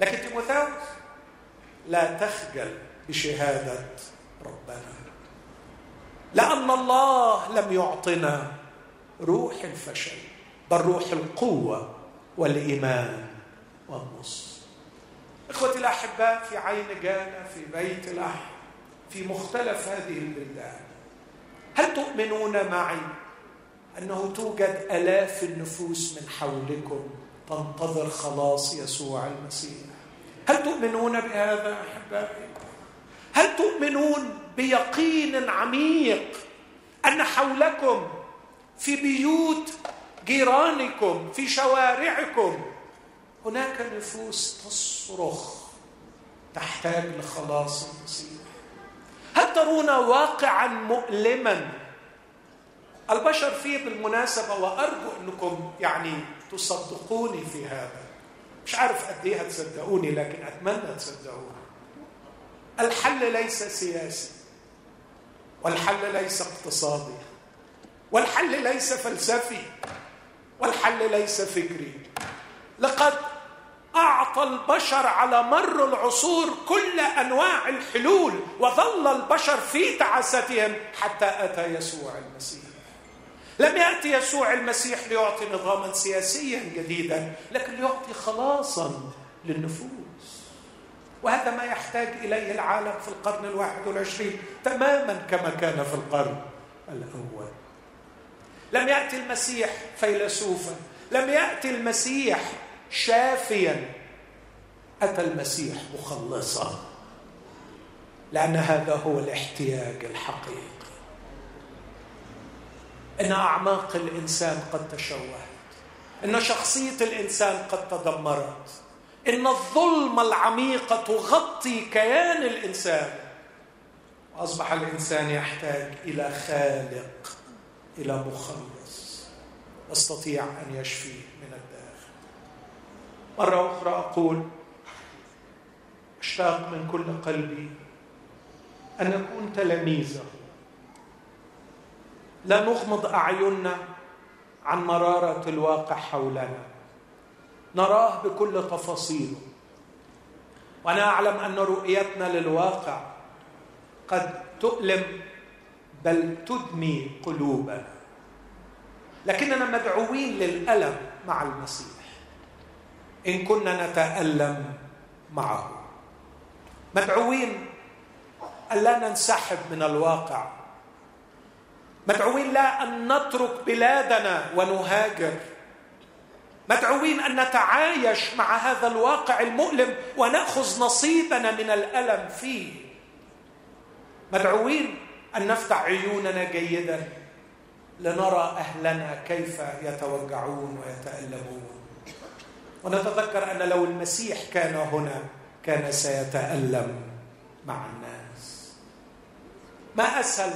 لكن تيموثاوس لا تخجل بشهادة ربنا. لأن الله لم يعطنا روح الفشل بل روح القوة والإيمان والنص إخوتي الأحباء في عين جانا في بيت لحم في مختلف هذه البلدان هل تؤمنون معي أنه توجد آلاف النفوس من حولكم تنتظر خلاص يسوع المسيح؟ هل تؤمنون بهذا أحبائي؟ هل تؤمنون بيقين عميق أن حولكم في بيوت جيرانكم في شوارعكم. هناك نفوس تصرخ تحتاج لخلاص المسيح هل ترون واقعا مؤلما؟ البشر فيه بالمناسبة وأرجو أنكم يعني تصدقوني في هذا. مش عارف قد إيه هتصدقوني لكن أتمنى تصدقوني. الحل ليس سياسي والحل ليس اقتصادي والحل ليس فلسفي. والحل ليس فكري. لقد أعطى البشر على مر العصور كل أنواع الحلول وظل البشر في تعاستهم حتى أتى يسوع المسيح. لم يأتي يسوع المسيح ليعطي نظاما سياسيا جديدا لكن ليعطي خلاصا للنفوس. وهذا ما يحتاج إليه العالم في القرن الواحد والعشرين تماما كما كان في القرن الأول. لم يأتي المسيح فيلسوفا لم يأتي المسيح شافيا. أتى المسيح مخلصا. لأن هذا هو الاحتياج الحقيقي. إن أعماق الإنسان قد تشوهت. إن شخصية الإنسان قد تدمرت. إن الظلمه العميقه تغطي كيان الإنسان. وأصبح الإنسان يحتاج إلى خالق. إلى مخلص يستطيع أن يشفيه من الداخل. مرة أخرى أقول أشتاق من كل قلبي أن نكون تلاميذه. لا نغمض أعيننا عن مرارة الواقع حولنا. نراه بكل تفاصيله. وأنا أعلم أن رؤيتنا للواقع قد تؤلم بل تدمي قلوبنا لكننا مدعوين للألم مع المسيح إن كنا نتألم معه. مدعوين الا ننسحب من الواقع. مدعوين لا أن نترك بلادنا ونهاجر. مدعوين أن نتعايش مع هذا الواقع المؤلم ونأخذ نصيبنا من الألم فيه. مدعوين أن نفتح عيوننا جيدا لنرى أهلنا كيف يتوجعون ويتألمون. ونتذكر أن لو المسيح كان هنا كان سيتألم مع الناس. ما أسهل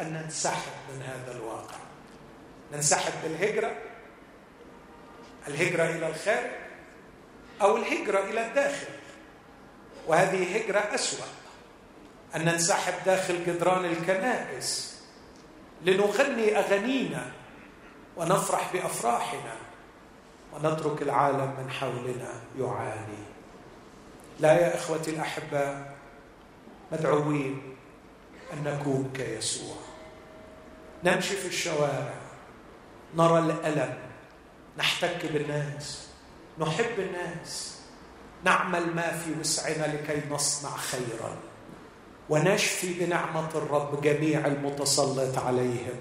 أن ننسحب من هذا الواقع. ننسحب بالهجرة الهجرة إلى الخارج أو الهجرة إلى الداخل. وهذه هجرة أسوأ. أن ننسحب داخل جدران الكنائس لنغني أغانينا ونفرح بأفراحنا ونترك العالم من حولنا يعاني. لا يا إخوتي الأحباء مدعوين أن نكون كيسوع. نمشي في الشوارع نرى الألم نحتك بالناس نحب الناس نعمل ما في وسعنا لكي نصنع خيرا. ونشفي بنعمة الرب جميع المتسلط عليهم.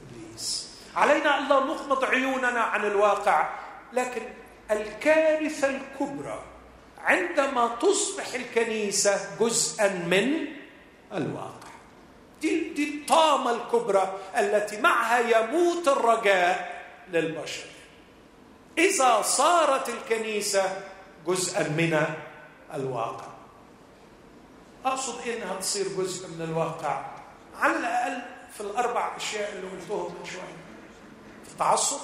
إبليس. علينا أن لا نغمض عيوننا عن الواقع لكن الكارثة الكبرى عندما تصبح الكنيسة جزءا من الواقع. دي, دي الطامة الكبرى التي معها يموت الرجاء للبشر. إذا صارت الكنيسة جزءا من الواقع. أقصد إنها تصير جزء من الواقع. على الأقل في الأربع أشياء اللي قلتهم من شوية التعصب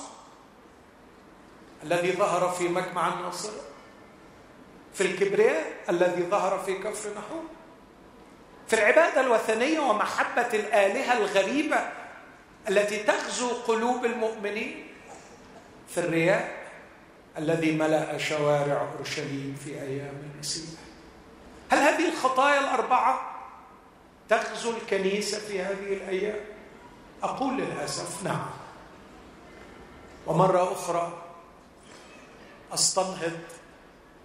الذي ظهر في مجمع الناصره في الكبرياء الذي ظهر في كفر نحوم في العبادة الوثنية ومحبة الآلهة الغريبة التي تغزو قلوب المؤمنين. في الرياء الذي ملأ شوارع أورشليم في أيام المسيح هل هذه الخطايا الأربعة تغزو الكنيسة في هذه الأيام؟ أقول للأسف نعم. ومرة أخرى أستنهض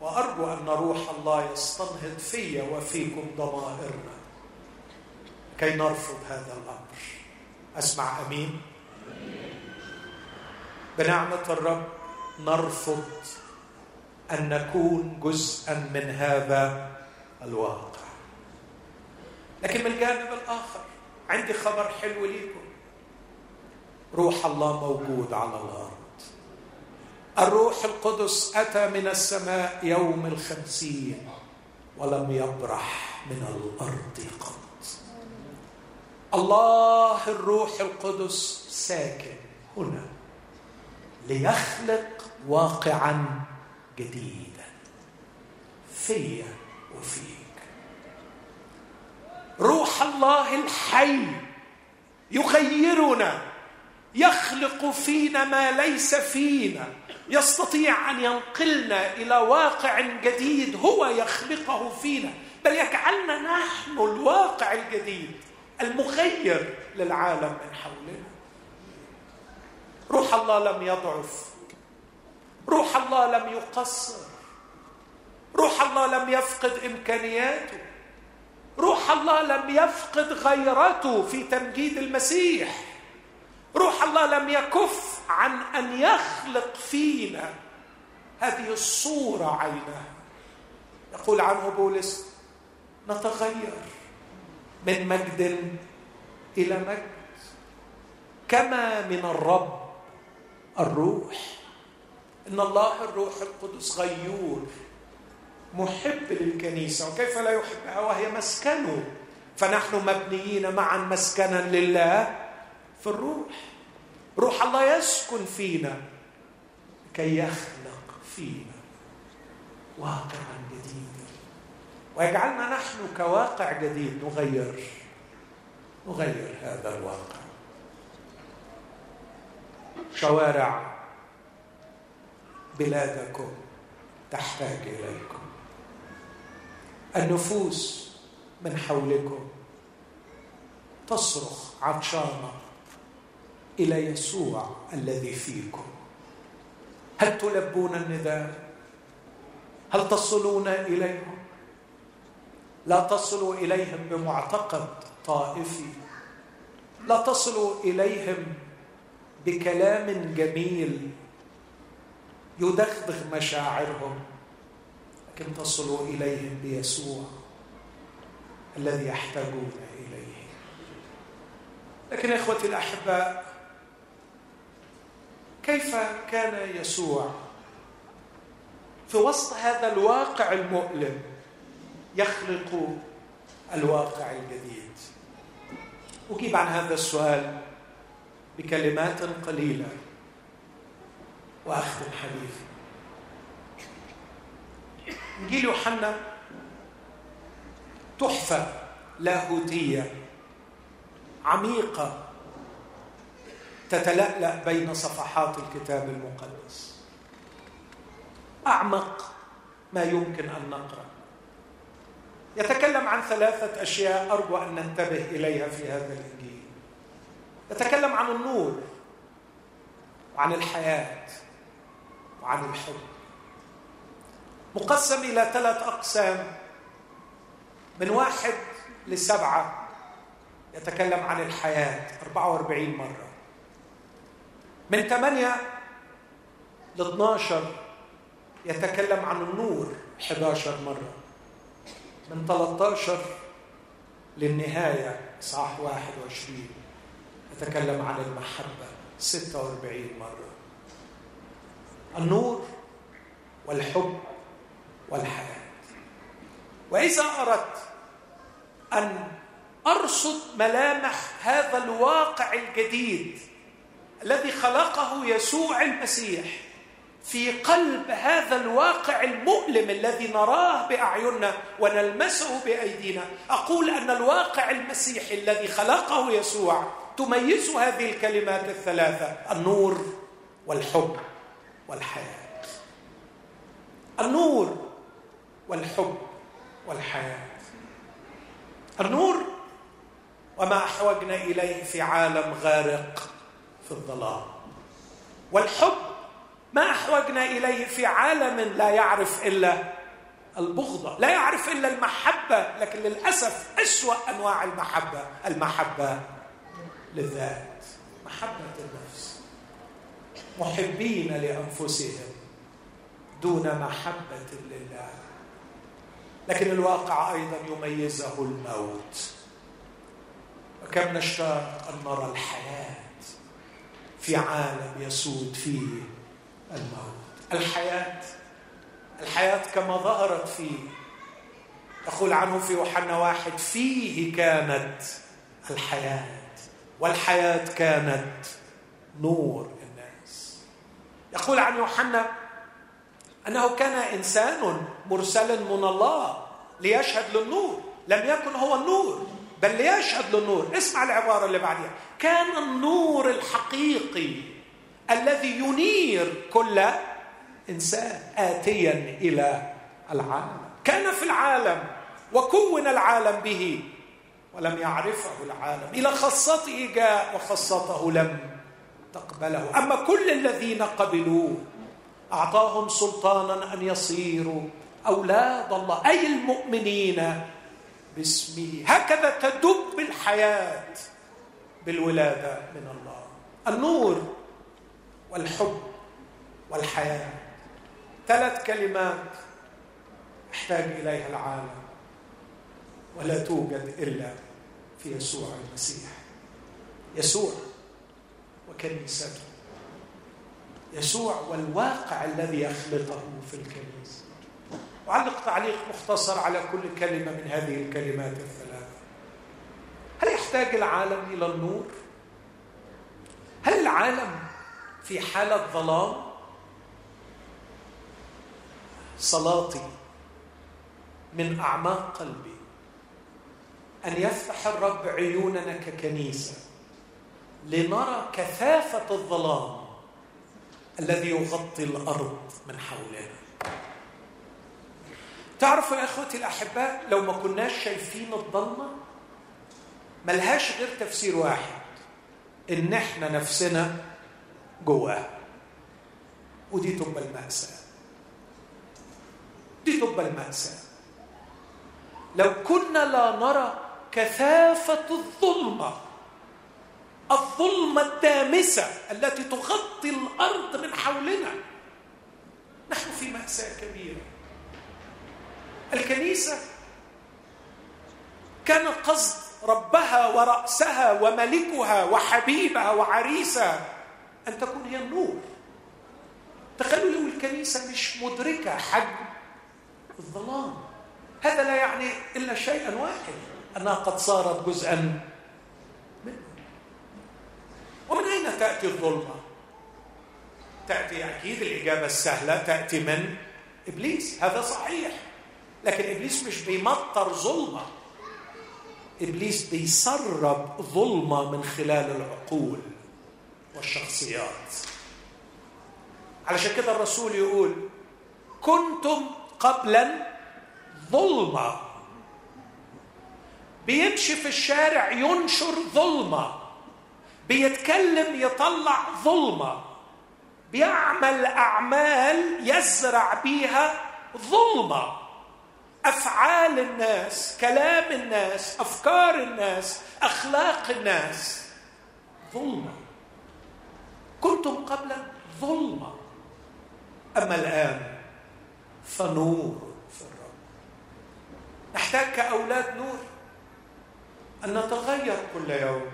وأرجو أن روح الله يستنهض في وفيكم ضمائرنا. كي نرفض هذا الأمر. أسمع أمين. بنعمة الرب نرفض أن نكون جزءا من هذا الواقع. لكن من الجانب الآخر عندي خبر حلو ليكم. روح الله موجود على الأرض. الروح القدس أتى من السماء يوم الخمسين ولم يبرح من الأرض قط. الله الروح القدس ساكن هنا ليخلق واقعا جديدا في وفيك. روح الله الحي يغيرنا يخلق فينا ما ليس فينا يستطيع أن ينقلنا إلى واقع جديد هو يخلقه فينا. بل يجعلنا نحن الواقع الجديد المغير للعالم من حولنا. روح الله لم يضعف روح الله لم يقصر روح الله لم يفقد إمكانياته. روح الله لم يفقد غيرته في تمجيد المسيح. روح الله لم يكف عن أن يخلق فينا هذه الصورة عينها يقول عنه بولس نتغير من مجد إلى مجد كما من الرب الروح. إن الله الروح القدس غيور. محب للكنيسة. وكيف لا يحبها؟ وهي مسكنه فنحن مبنيين معا مسكنا لله في الروح. روح الله يسكن فينا. كي يخلق فينا واقعا جديدا. ويجعلنا نحن كواقع جديد. نغير. نغير هذا الواقع. شوارع بلادكم تحتاج إليكم. النفوس من حولكم تصرخ عطشانة إلى يسوع الذي فيكم. هل تلبون النداء هل تصلون اليهم لا تصلوا إليهم بمعتقد طائفي. لا تصلوا إليهم بكلام جميل يدغدغ مشاعرهم. لكن تصلوا إليهم بيسوع الذي يحتاجون إليه. لكن إخوتي الأحباء كيف كان يسوع في وسط هذا الواقع المؤلم يخلق الواقع الجديد؟ أجيب عن هذا السؤال بكلمات قليلة واختم حديثي انجيل يوحنا تحفة لاهوتية عميقة تتلألأ بين صفحات الكتاب المقدس. أعمق ما يمكن أن نقرأ. يتكلم عن ثلاثة أشياء أرجو أن ننتبه إليها في هذا الإنجيل. يتكلم عن النور وعن الحياة وعن الحب. مقسم إلى ثلاث أقسام. من واحد لسبعة يتكلم عن الحياة 44 مرة. من 8 ل 12 يتكلم عن النور 11 مرة. من 13 للنهاية إصحاح 21 يتكلم عن المحبة 46 مرة. النور والحب والحياة. وإذا أردت أن أرصد ملامح هذا الواقع الجديد الذي خلقه يسوع المسيح في قلب هذا الواقع المؤلم الذي نراه بأعيننا ونلمسه بأيدينا أقول أن الواقع المسيحي الذي خلقه يسوع تميز هذه الكلمات الثلاثة النور والحب والحياة. النور والحب والحياة. النور وما أحوجنا إليه في عالم غارق في الظلام. والحب ما أحوجنا إليه في عالم لا يعرف إلا البغضة لا يعرف إلا المحبة لكن للأسف أسوأ أنواع المحبة المحبة للذات محبة النفس. محبين لأنفسهم دون محبة لله. لكن الواقع أيضا يميزه الموت. وكم نشتاق أن نرى الحياة في عالم يسود فيه الموت. الحياة الحياة كما ظهرت فيه. يقول عنه في يوحنا واحد فيه كانت الحياة والحياة كانت نور الناس. يقول عن يوحنا أنه كان إنسان مرسل من الله ليشهد للنور. لم يكن هو النور بل ليشهد للنور. اسمع العبارة اللي بعدها كان النور الحقيقي الذي ينير كل إنسان اتيا إلى العالم. كان في العالم وكون العالم به ولم يعرفه العالم. إلى خاصته جاء وخاصته لم تقبله. أما كل الذين قبلوه أعطاهم سلطانا أن يصيروا أولاد الله. أي المؤمنين؟ باسمه هكذا تدب الحياة بالولادة من الله. النور والحب والحياة. ثلاث كلمات يحتاج إليها العالم ولا توجد إلا في يسوع المسيح. يسوع وكنيسته. يسوع والواقع الذي يخلقه في الكنيسه أعلق تعليق مختصر على كل كلمة من هذه الكلمات الثلاثة هل يحتاج العالم إلى النور؟ هل العالم في حالة ظلام؟ صلاتي من أعماق قلبي أن يفتح الرب عيوننا ككنيسة لنرى كثافة الظلام الذي يغطي الأرض من حولنا تعرفوا يا إخوتي الأحباء لو ما كناش شايفين الضلمة ملهاش غير تفسير واحد إن إحنا نفسنا جواها. ودي تبقى المأساة. دي تبقى المأساة. لو كنا لا نرى كثافة الظلمة الظلمة الدامسة التي تغطي الأرض من حولنا نحن في مأساة كبيرة. الكنيسة كان قصد ربها ورأسها وملكها وحبيبها وعريسها أن تكون هي النور. تخيلوا لو الكنيسة مش مدركة حجم الظلام. هذا لا يعني إلا شيئا واحد أنها قد صارت جزءا منه. ومن أين تأتي الظلمة؟ تأتي أكيد الإجابة السهلة تأتي من إبليس. هذا صحيح. لكن إبليس مش بيمطر ظلمة. إبليس بيسرب ظلمة من خلال العقول والشخصيات. علشان كده الرسول يقول كنتم قبلا ظلمة. بيمشي في الشارع ينشر ظلمة. بيتكلم يطلع ظلمة. بيعمل أعمال يزرع بيها ظلمة. أفعال الناس كلام الناس أفكار الناس أخلاق الناس. ظلمة. كنتم قبل ظلمة. أما الآن فنور في الرب. نحتاج كأولاد نور أن نتغير كل يوم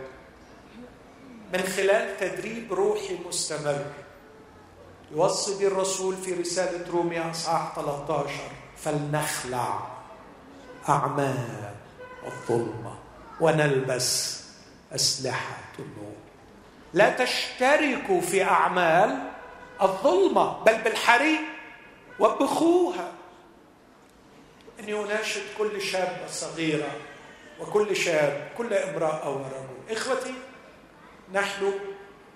من خلال تدريب روحي مستمر. يوصي الرسول في رسالة روميا أصحاح 13 فلنخلع أعمال الظلمة ونلبس أسلحة النور. لا تشتركوا في أعمال الظلمة بل بالحري وبخوها إني أناشد كل شابة صغيرة وكل شاب كل امرأة ورجل. إخوتي نحن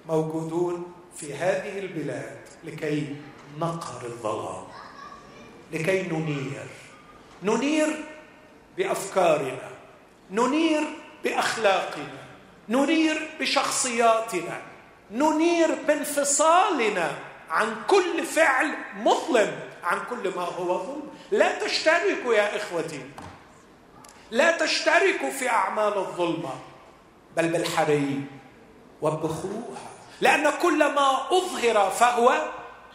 موجودون في هذه البلاد لكي نقهر الظلام. لكي ننير. ننير بأفكارنا. ننير بأخلاقنا. ننير بشخصياتنا. ننير بانفصالنا عن كل فعل مظلم عن كل ما هو ظلم. لا تشتركوا يا إخوتي. لا تشتركوا في أعمال الظلمة بل بالحري وبخوها لأن كل ما أظهر فهو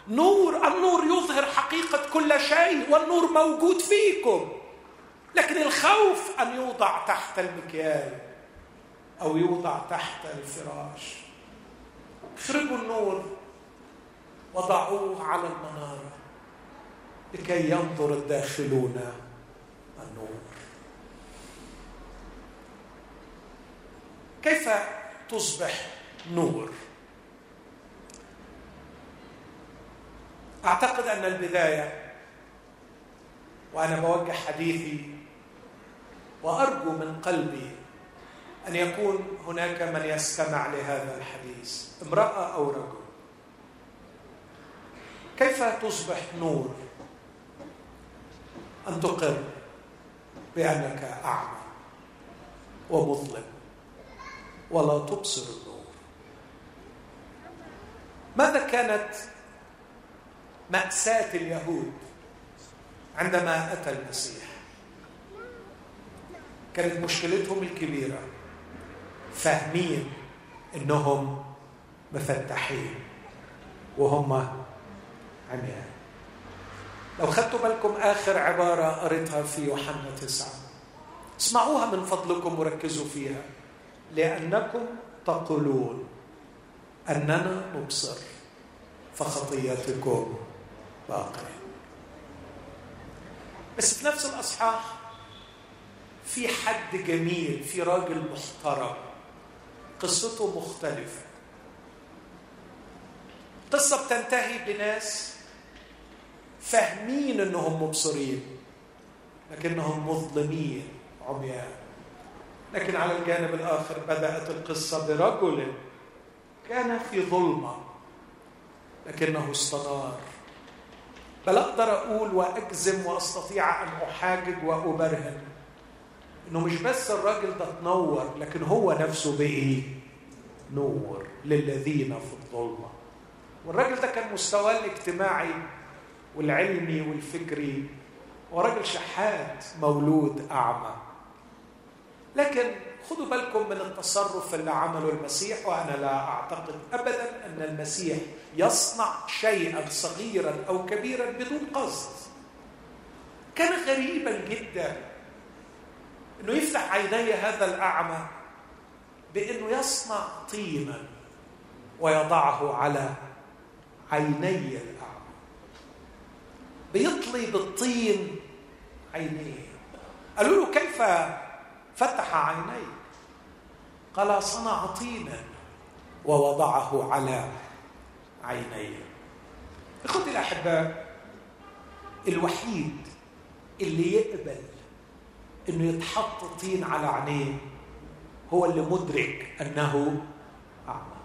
نور النور يظهر حقيقة كل شيء والنور موجود فيكم. لكن الخوف أن يوضع تحت المكيال أو يوضع تحت الفراش. اخرجوا النور وضعوه على المنارة لكي ينظر الداخلون النور. كيف تصبح نور؟ أعتقد أن البداية وأنا بوجه حديثي وأرجو من قلبي أن يكون هناك من يستمع لهذا الحديث امرأة أو رجل. كيف تصبح نور أن تقر بأنك أعمى ومظلم ولا تبصر النور؟ ماذا كانت مأساة اليهود عندما أتى المسيح. كانت مشكلتهم الكبيرة فاهمين إنهم مفتحين وهم عميان لو خدتوا بالكم آخر عبارة قريتها في يوحنا تسعة اسمعوها من فضلكم وركزوا فيها. لأنكم تقولون أننا نبصر فخطيتكم باقيه بس في نفس الأصحاح في حد جميل في راجل محترم. قصته مختلفة. قصة بتنتهي بناس فاهمين إنهم مبصرين لكنهم مظلمين عميان لكن على الجانب الآخر بدأت القصة برجل كان في ظلمة لكنه استنار بل أقدر أقول وأجزم وأستطيع أن أحاجج وأبرهن. إنه مش بس الراجل ده تنور لكن هو نفسه بايه نور للذين في الظلمة. والراجل ده كان مستواه الاجتماعي والعلمي والفكري وراجل شحات مولود أعمى. لكن خدوا بالكم من التصرف اللي عمله المسيح وأنا لا أعتقد ابدا أن المسيح يصنع شيئا صغيرا أو كبيرا بدون قصد. كان غريبا جدا إنه يفتح عيني هذا الأعمى بإنه يصنع طينا ويضعه على عيني الأعمى. بيطلي بالطين عينيه. قالوا له كيف فتح عينيه قال صنع طينا ووضعه على عينيه اخوتي الاحباء الوحيد اللي يقبل إنه يتحط طين على عينيه هو اللي مدرك أنه أعمى.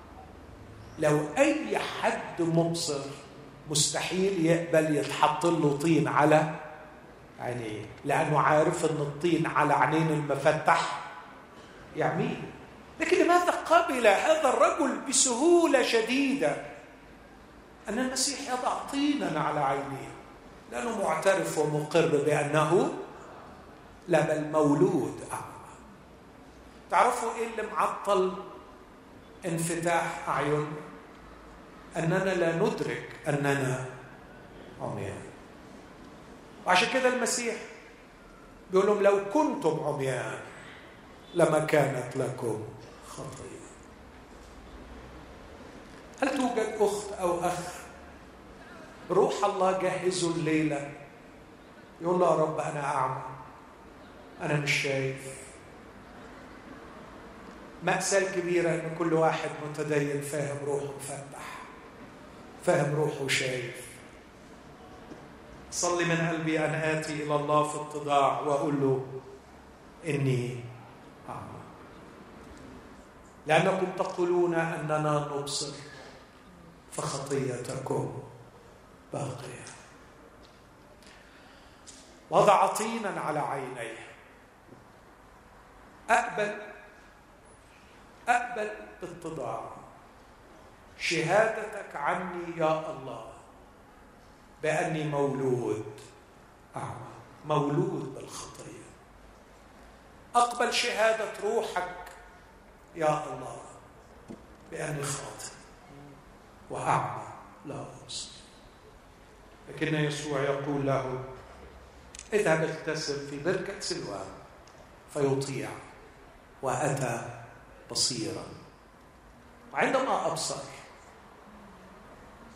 لو أي حد مبصر مستحيل يقبل يتحط له طين على عينيه لأنه عارف إن الطين على عينين المفتح يعميه. لكن لماذا قبل هذا الرجل بسهولة شديدة؟ أن المسيح يضع طينا على عينيه لأنه معترف ومقر بأنه لا بل مولود أعمى تعرفوا إيه اللي معطل انفتاح أعين؟ أننا لا ندرك أننا عميان وعشان كده المسيح بيقول لهم لو كنتم عميان لما كانت لكم خطية هل توجد أخت أو أخ؟ روح الله جهزوا الليلة. يقول له يا رب أنا أعمى. أنا مش شايف. مأساة كبيرة إن كل واحد متدين فاهم روحه مفتح فاهم روحه شايف. صلي من قلبي أن آتي إلى الله في اتضاع وأقول له إني أعمى. لأنكم تقولون أننا نبصر. فخطيتكم باقية. وضع طينا على عينيه. أقبل. أقبل باتضاع شهادتك عني يا الله. بأني مولود. أعمى. مولود بالخطية. أقبل شهادة روحك يا الله. بأني خاطئ. واعمى لا ابصر لكن يسوع يقول له إذهب اغتسل في بركة سلوان فيطيع وأتى بصيرا. وعندما أبصر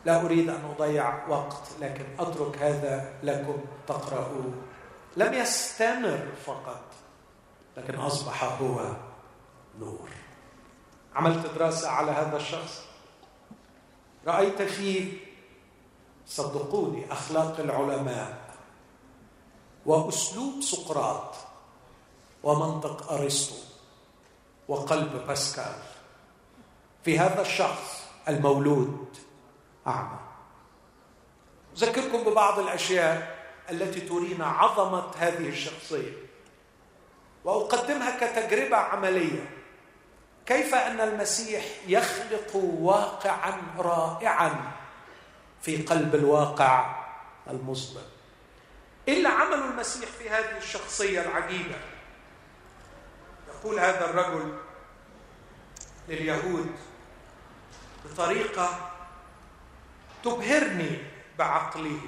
لا أريد أن أضيع وقت لكن أترك هذا لكم تقرأوه. لم يستمر فقط لكن أصبح هو نور. عملت دراسة على هذا الشخص؟ رأيت فيه صدقوني أخلاق العلماء وأسلوب سقراط ومنطق أرسطو وقلب باسكال. في هذا الشخص المولود أعمى. أذكركم ببعض الأشياء التي ترينا عظمة هذه الشخصية وأقدمها كتجربة عملية. كيف أن المسيح يخلق واقعا رائعا في قلب الواقع المظلم اللي عمله المسيح في هذه الشخصية العجيبة. يقول هذا الرجل لليهود بطريقة تبهرني بعقله.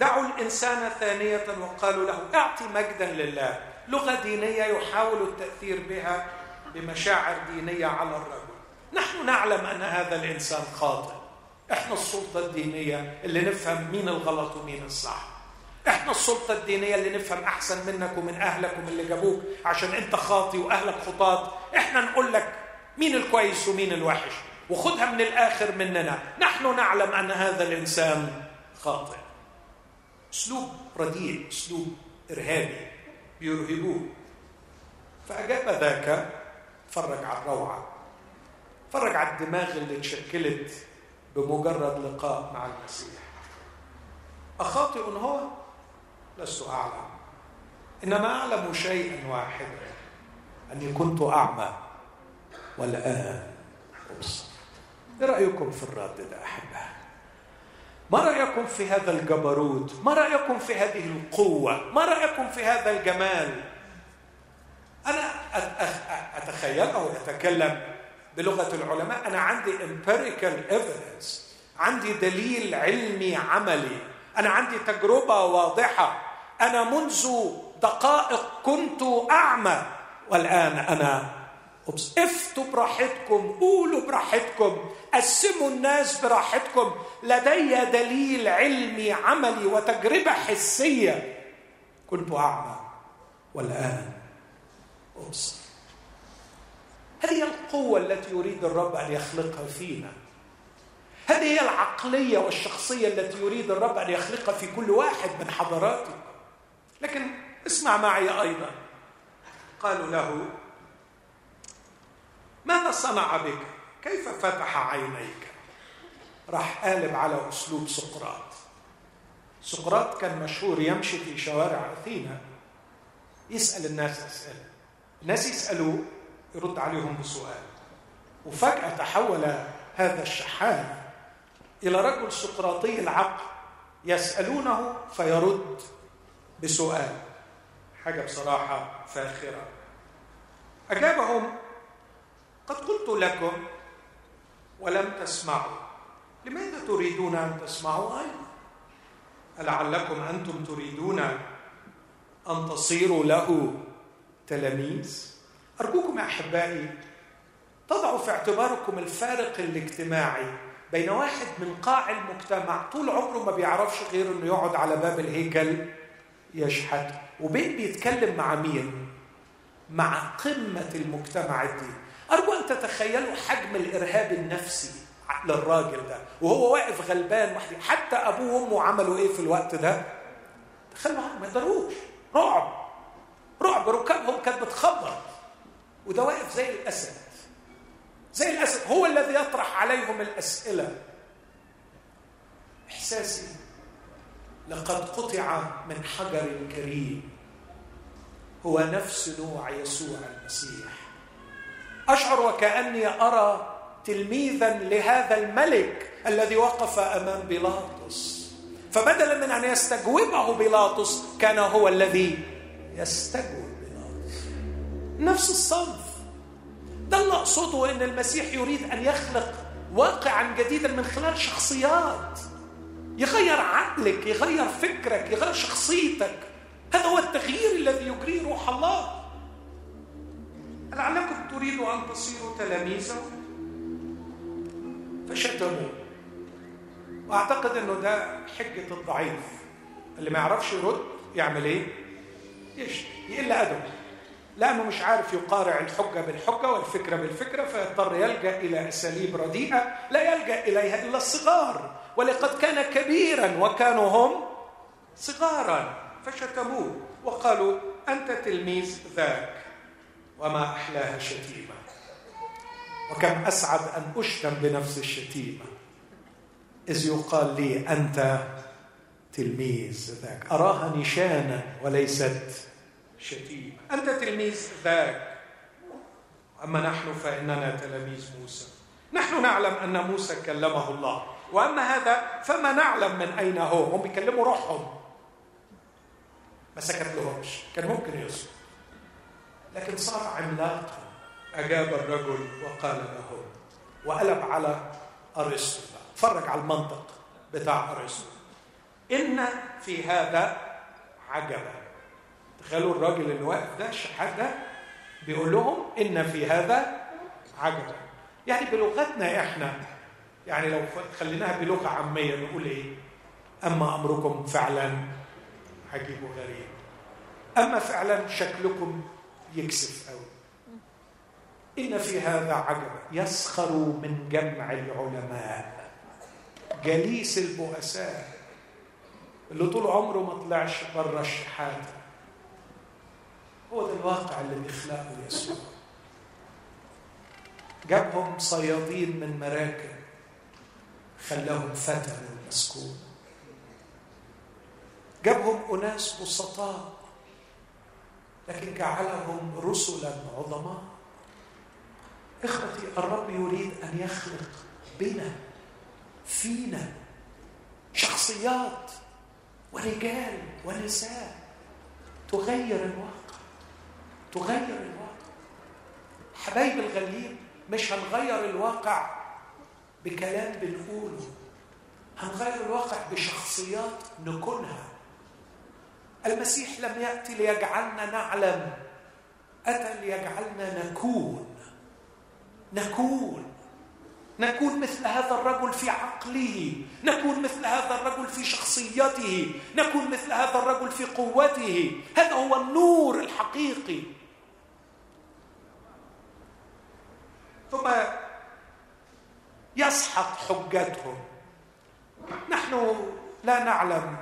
دعوا الإنسان ثانية وقالوا له اعطي مجدا لله. لغة دينية يحاول التأثير بها بمشاعر دينية على الرجل. نحن نعلم أن هذا الإنسان خاطئ. إحنا السلطة الدينية اللي نفهم مين الغلط ومين الصح. إحنا السلطة الدينية اللي نفهم أحسن منك ومن اهلك ومن اللي جابوك عشان أنت خاطي وأهلك خطاط إحنا نقول لك مين الكويس ومين الوحش. وخدها من الآخر مننا. نحن نعلم أن هذا الإنسان خاطئ. أسلوب رديء أسلوب إرهابي. بيرهبوه. فأجاب ذاك فرج على الروعة. فرج على الدماغ اللي اتشكلت بمجرد لقاء مع المسيح. أخاطئ هو لست أعلم. إنما أعلم شيئا واحدا. أني كنت أعمى والآن أبصر. إيه رأيكم في الرد ده احبائي ما رأيكم في هذا الجبروت؟ ما رأيكم في هذه القوة؟ ما رأيكم في هذا الجمال؟ أنا أتخيل أو أتكلم بلغة العلماء أنا عندي empirical evidence عندي دليل علمي عملي أنا عندي تجربة واضحة. أنا منذ دقائق كنت أعمى. والآن أنا افتوا براحتكم قولوا براحتكم قسموا الناس براحتكم. لدي دليل علمي عملي وتجربة حسية. كنت أعمى. والآن ابصر هذه القوة التي يريد الرب أن يخلقها فينا. هذه هي العقلية والشخصية التي يريد الرب أن يخلقها في كل واحد من حضراتكم لكن اسمع معي أيضا. قالوا له ماذا صنع بك؟ كيف فتح عينيك؟ راح قالب على أسلوب سقراط. سقراط كان مشهور يمشي في شوارع أثينا. يسأل الناس أسئلة. الناس يسالوه يرد عليهم بسؤال. وفجأة تحول هذا الشحان إلى رجل سقراطي العقل يسألونه فيرد بسؤال. حاجة بصراحة فاخرة. أجابهم قد قلت لكم ولم تسمعوا. لماذا تريدون أن تسمعوا أيضا ألعلكم أنتم تريدون أن تصيروا له تلاميذ. أرجوكم يا أحبائي تضعوا في اعتباركم الفارق الاجتماعي بين واحد من قاع المجتمع طول عمره ما بيعرفش غير إنه يقعد على باب الهيكل يشحت وبين بيتكلم مع مين؟ مع قمة المجتمع الديني أرجو أن تتخيلوا حجم الإرهاب النفسي للراجل ده وهو واقف غلبان حتى أبوه وأمه عملوا إيه في الوقت ده؟ تخيلوا ما يقدروش. رعب. رعب ركابهم كانت بتخبط. وده واقف زي الأسد. زي الأسد هو الذي يطرح عليهم الأسئلة. إحساسي لقد قطع من حجر كريم. هو نفس نوع يسوع المسيح. أشعر وكأني أرى تلميذا لهذا الملك الذي وقف أمام بيلاطس. فبدلا من أن يستجوبه بيلاطس كان هو الذي يستجوب نفس الصنف. ده اللي أقصده إن المسيح يريد أن يخلق واقعا جديدا من خلال شخصيات. يغير عقلك يغير فكرك يغير شخصيتك. هذا هو التغيير الذي يجريه روح الله. لعلكم تريدوا أن تصيروا تلاميذه فشتموه. وأعتقد إنه ده حجة الضعيف. اللي ما يعرفش يرد يعمل إيه؟ يقل ادبه لأنه مش عارف يقارع الحجة بالحجة والفكرة بالفكرة فيضطر يلجأ إلى أساليب رديئة لا يلجأ إليها إلا الصغار. ولقد كان كبيرا وكانوا هم صغارا فشتموه وقالوا أنت تلميذ ذاك وما أحلاها شتيمة. وكم أسعد أن أشتم بنفس الشتيمة. إذ يقال لي أنت تلميذ ذاك. اراها نشانا وليست شتيمة. أنت تلميذ ذاك. أما نحن فإننا تلاميذ موسى. نحن نعلم أن موسى كلمه الله. وأما هذا فما نعلم من أين هو؟ هم بيكلموا روحهم. ما سكت لهمش كان ممكن يسكت لكن صار عملاقا. أجاب الرجل وقال له وقلب على أرسطو. فرج على المنطق بتاع أرسطو. إن في هذا عجبا. تخيلوا الراجل اللي واقف ده الشحات ده بيقول لهم إن في هذا عجبا. يعني بلغتنا إحنا يعني لو خليناها بلغة عامية نقول إيه؟ أما أمركم فعلا عجيب وغريب. أما فعلا شكلكم يكسف قوي إن في هذا عجبا. يسخر من جمع العلماء. جليس البؤساء. اللي طول عمره ما طلعش بره الشحاتة. هو ده الواقع اللي بيخلقه يسوع. جابهم صيادين من مراكب خلاهم فتن المسكون. جابهم أناس بسطاء لكن جعلهم رسلا عظماء. إخوتي الرب يريد أن يخلق بنا فينا شخصيات ورجال ونساء تغير الواقع تغير الواقع. حبايب الغاليين مش هنغير الواقع بكلام بنقوله هنغير الواقع بشخصيات نكونها. المسيح لم يأتي ليجعلنا نعلم أتى ليجعلنا نكون. نكون. نكون مثل هذا الرجل في عقله نكون مثل هذا الرجل في شخصيته نكون مثل هذا الرجل في قوته. هذا هو النور الحقيقي. ثم يسحق حجتهم. نحن لا نعلم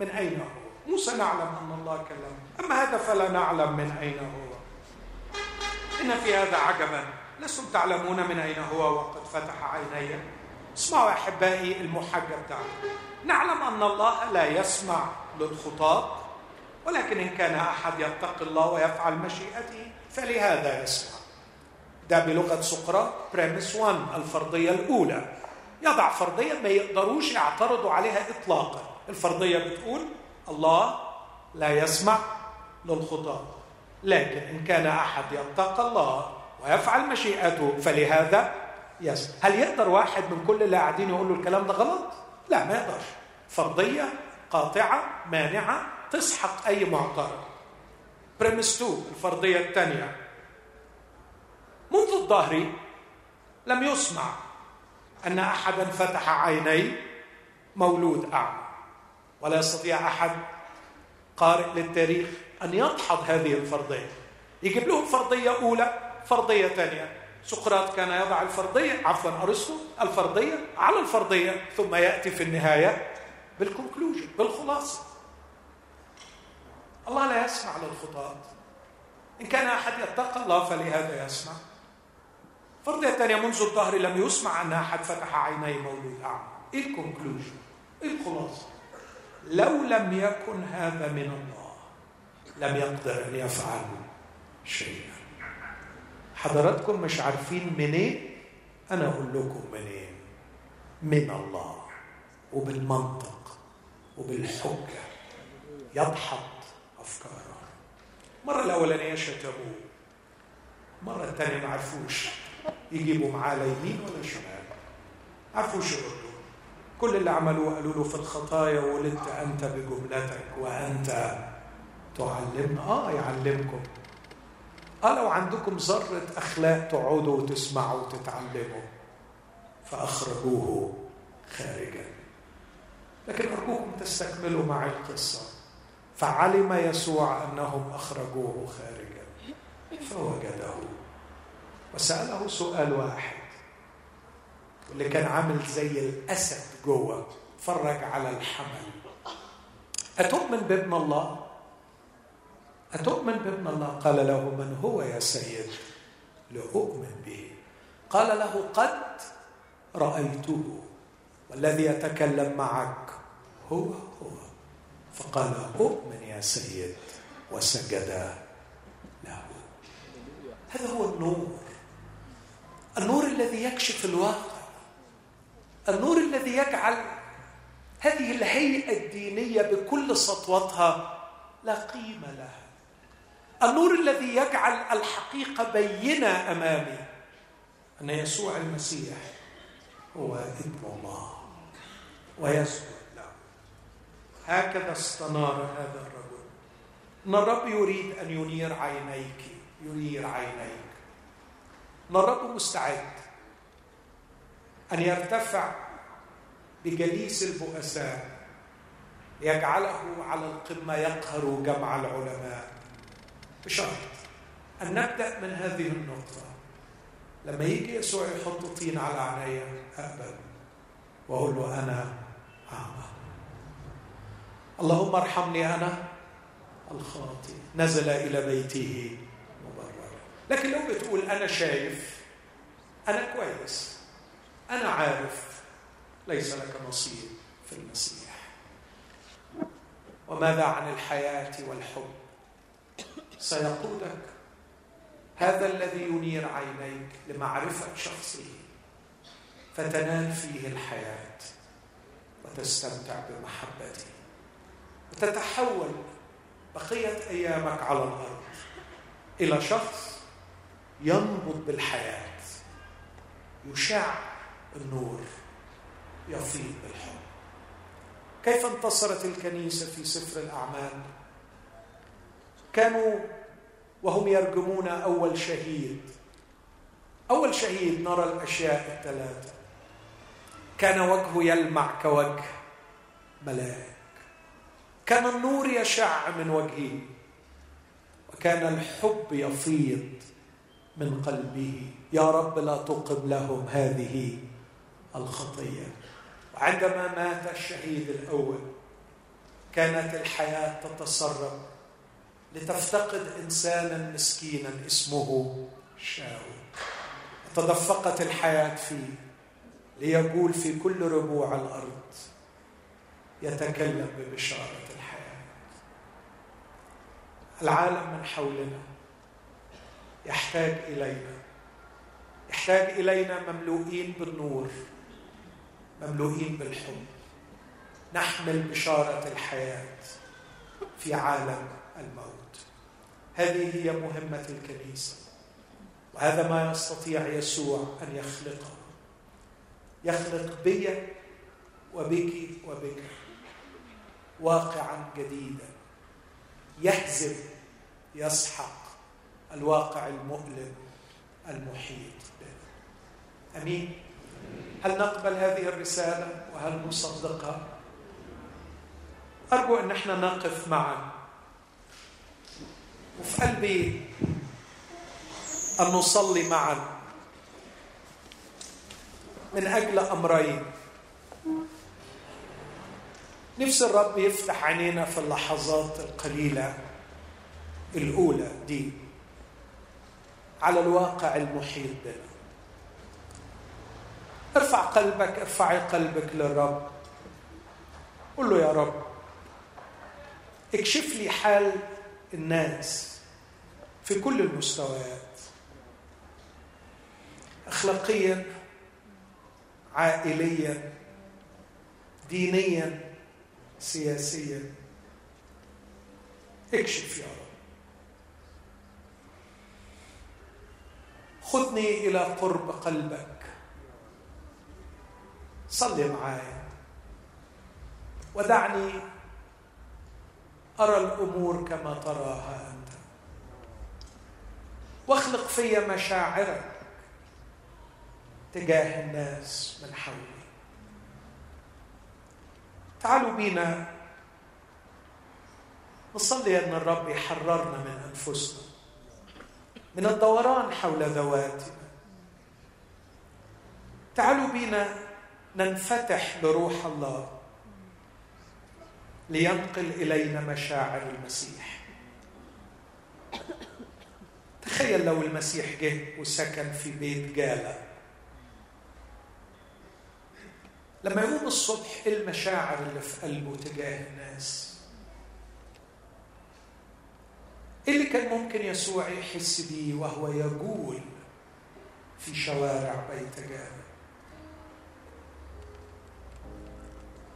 من أين هو. موسى نعلم أن الله كلم أما هذا فلا نعلم من أين هو. إن في هذا عجبا. لستم تعلمون من أين هو وقد فتح عيني؟ اسمعوا أحبائي المحجة بتاعته نعلم أن الله لا يسمع للخطاة ولكن إن كان أحد يتقي الله ويفعل مشيئته فلهذا يسمع. ده بلغة سقراط بريمس 1 الفرضية الأولى. يضع فرضية ما يقدروش يعترضوا عليها إطلاقا. الفرضية بتقول الله لا يسمع للخطاة لكن إن كان أحد يتقى الله ويفعل مشيئته. فلهذا يسمع هل يقدر واحد من كل اللي قاعدين يقولوا الكلام ده غلط؟ لا ما يقدرش. فرضية قاطعة مانعة تسحق أي معترض. بريمس 2 الفرضية الثانية. منذ الظهر لم يسمع أن أحدا فتح عيني مولود أعمى. ولا يستطيع أحد قارئ للتاريخ أن يدحض هذه الفرضية يجيب لهم فرضية أولى. فرضية ثانية. سقراط كان يضع الفرضية عفوا أرسطو الفرضية على الفرضية ثم يأتي في النهاية بال conclusion بالخلاصة. الله لا يسمع للخطاة إن كان أحد يتقى الله فلهذا يسمع. فرضية ثانية منذ الظهر لم يسمع أن أحد فتح عيني مولود أعمى. إيه ال conclusion؟ إيه الخلاصة؟ لو لم يكن هذا من الله لم يقدر أن يفعل شيئا. حضراتكم مش عارفين منين؟ أنا أقول لكم منين؟ من الله وبالمنطق وبالحجة. يدحض أفكاره. مرة الأولانية شتموه مرة الثانية ما عرفوش يجيبوا معاه لا يمين ولا شمال. عرفوش يردوا كل اللي عملوه قالوا له في الخطايا ولدت أنت بجملتك وأنت تعلمنا آه يعلمكم. آه لو عندكم ذرة أخلاق تقعدوا وتسمعوا وتتعلموا؟ فأخرجوه خارجا. لكن أرجوكم تستكملوا معي القصة. فعلم يسوع أنهم أخرجوه خارجا. فوجده. وسأله سؤال واحد. واللي كان عامل زي الأسد جوه فرج على الحمل. أتؤمن بابن الله؟ أتؤمن بابن الله؟ قال له من هو يا سيد؟ لأؤمن به. قال له قد رأيته والذي يتكلم معك هو هو. فقال أؤمن يا سيد وسجد له. هذا هو النور. النور الذي يكشف الواقع. النور الذي يجعل هذه الهيئة الدينية بكل سطوتها لا قيمة لها. النور الذي يجعل الحقيقة بينة أمامي أن يسوع المسيح هو ابن الله ويسجد له. هكذا استنار هذا الرجل. إن الرب يريد أن ينير عينيك ينير عينيك. إن الرب مستعد أن يرتفع بجليس البؤساء ليجعله على القمة يقهر جمع العلماء. بشرط أن نبدأ من هذه النقطة. لما يجي يسوع يحط طين على عينيا أقبل وأقول له أنا أعمى. اللهم ارحمني أنا الخاطئ. نزل إلى بيته مبررا لكن لو بتقول أنا شايف أنا كويس أنا عارف ليس لك نصيب في المسيح. وماذا عن الحياة والحب؟ سيقودك هذا الذي ينير عينيك لمعرفة شخصه فتنال فيه الحياة وتستمتع بمحبته وتتحول بقية أيامك على الأرض إلى شخص ينبض بالحياة يشع النور يفيض بالحب كيف انتصرت الكنيسة في سفر الأعمال؟ كانوا وهم يرجمون أول شهيد. أول شهيد نرى الأشياء الثلاثة. كان وجهه يلمع كوجه ملاك. كان النور يشع من وجهه. وكان الحب يفيض من قلبه. يا رب لا تقم لهم هذه الخطية. وعندما مات الشهيد الأول كانت الحياة تتسرب لتفتقد إنسانا مسكينا اسمه شاول. تدفقت الحياة فيه ليقول في كل ربوع الأرض يتكلم ببشارة الحياة. العالم من حولنا يحتاج إلينا. يحتاج إلينا مملوئين بالنور مملوئين بالحب. نحمل بشارة الحياة في عالم الموت. هذه هي مهمة الكنيسة. وهذا ما يستطيع يسوع أن يخلقه. يخلق بي وبك وبك. واقعا جديدا. يهزم يسحق الواقع المؤلم المحيط بنا. أمين. هل نقبل هذه الرسالة؟ وهل نصدقها؟ أرجو أن إحنا نقف معا. وفي قلبي أن نصلي معا. من أجل أمرين. نفس الرب يفتح عينينا في اللحظات القليلة الأولى دي. على الواقع المحيط بنا. ارفع قلبك ارفعي قلبك للرب. قل له يا رب اكشف لي حال الناس في كل المستويات. اخلاقيا عائليا دينيا سياسيا. اكشف يا رب. خذني إلى قرب قلبك. صلي معايا. ودعني أرى الأمور كما تراها أنت. واخلق في مشاعرك تجاه الناس من حولي. تعالوا بينا. نصلي أن الرب يحررنا من أنفسنا من الدوران حول ذواتنا. تعالوا بينا ننفتح لروح الله. لينقل إلينا مشاعر المسيح. تخيل لو المسيح جه وسكن في بيت جاله لما يقوم الصبح إيه المشاعر اللي في قلبه تجاه الناس؟ إيه اللي كان ممكن يسوع يحس بيه وهو يجول في شوارع بيت جاله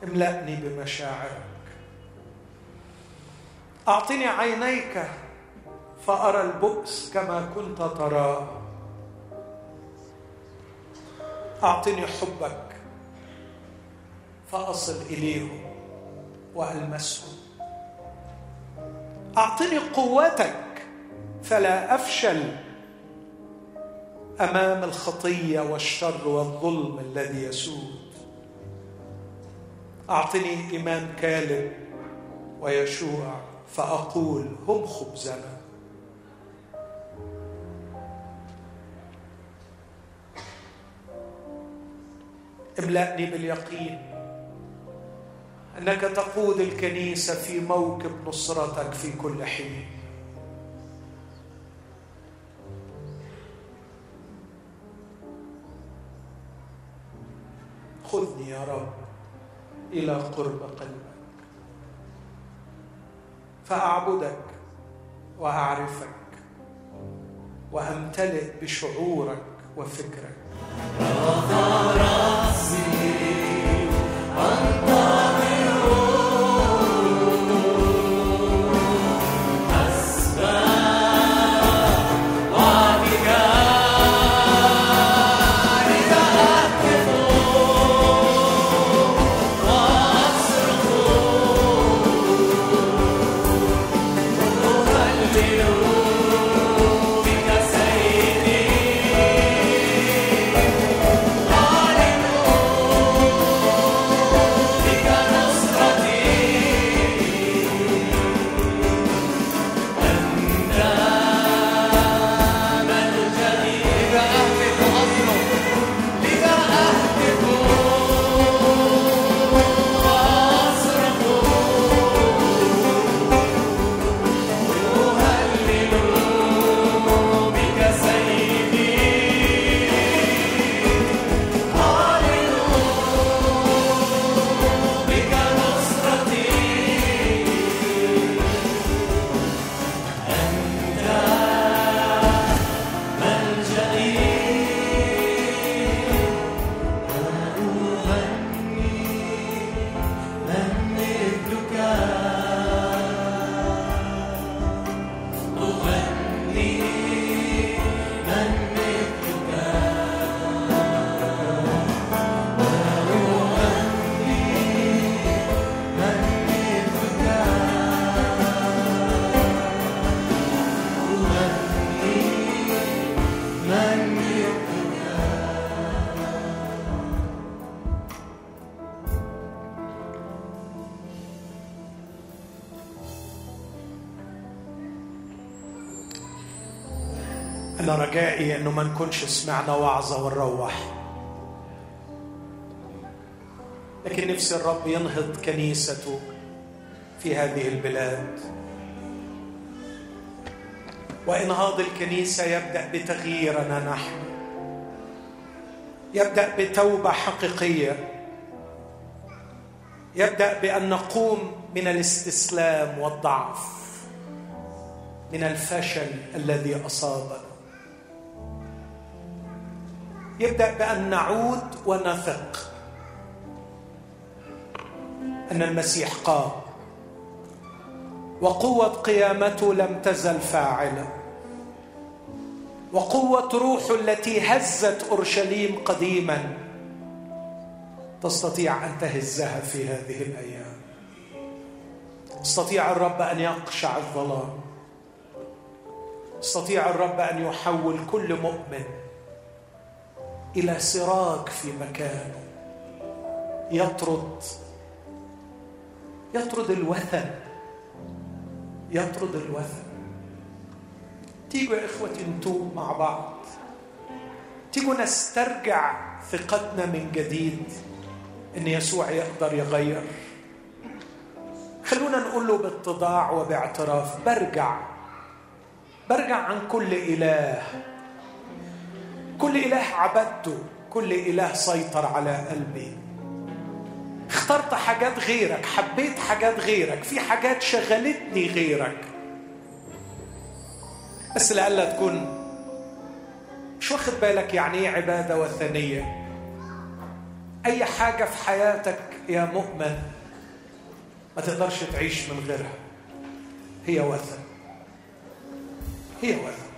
املأني بمشاعرك. أعطني عينيك فأرى البؤس كما كنت تراه أعطني حبك فأصل إليهم وألمسهم أعطني قوتك فلا أفشل أمام الخطية والشر والظلم الذي يسود. أعطني إيمان كالب ويشوع فأقول هم خبزنا. املأني باليقين أنك تقود الكنيسه في موكب نصرتك في كل حين. خذني يا رب إلى قرب قلبك فأعبدك وأعرفك وأمتلئ بشعورك وفكرك. رأسي رجائي إنه ما نكونش سمعنا وعظة ونروح. لكن نفسي الرب ينهض كنيسته في هذه البلاد. وانهاض الكنيسة يبدأ بتغييرنا نحن. يبدأ بتوبة حقيقية. يبدأ بأن نقوم من الاستسلام والضعف. من الفشل الذي أصابنا. يبدأ بأن نعود ونثق أن المسيح قام. وقوة قيامته لم تزل فاعلة. وقوة روحه التي هزت أورشليم قديما تستطيع أن تهزها في هذه الأيام. استطيع الرب أن يقشع الظلام. استطيع الرب أن يحول كل مؤمن. إلى سراج في مكانه يطرد. يطرد الوثن. يطرد الوثن. تيجوا يا اخوتي نتوب مع بعض. تيجوا نسترجع ثقتنا من جديد إن يسوع يقدر يغير. خلونا نقول له باتضاع وباعتراف برجع. برجع عن كل إله. كل إله عبدته كل إله سيطر على قلبي. اخترت حاجات غيرك حبيت حاجات غيرك في حاجات شغلتني غيرك. بس لألا تكون مش واخد بالك يعني إيه عبادة وثنية؟ أي حاجة في حياتك يا مؤمن ما تقدرش تعيش من غيرها. هي وثن. هي وثن.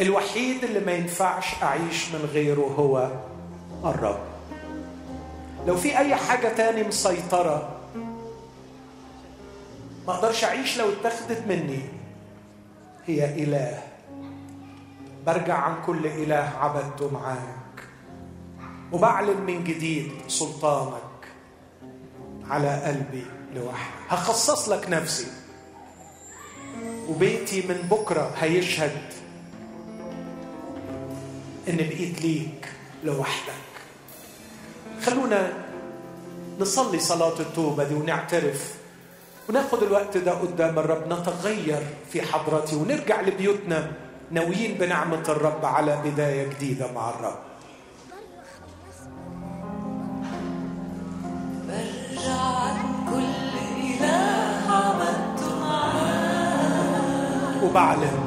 الوحيد اللي ما ينفعش أعيش من غيره هو الرب. لو في أي حاجة تاني مسيطره ما أقدرش أعيش لو اتخذت مني هي إله. برجع عن كل إله عبدته معاك. وبعلن من جديد سلطانك على قلبي لوحدي. هخصص لك نفسي. وبيتي من بكرة هيشهد إن بقيت ليك لوحدك. خلونا نصلي صلاة التوبة دي ونعترف وناخد الوقت ده قدام الرب نتغير في حضرته ونرجع لبيوتنا ناويين بنعمة الرب على بداية جديدة مع الرب. برجع كل إله عبدته معاه وبعلن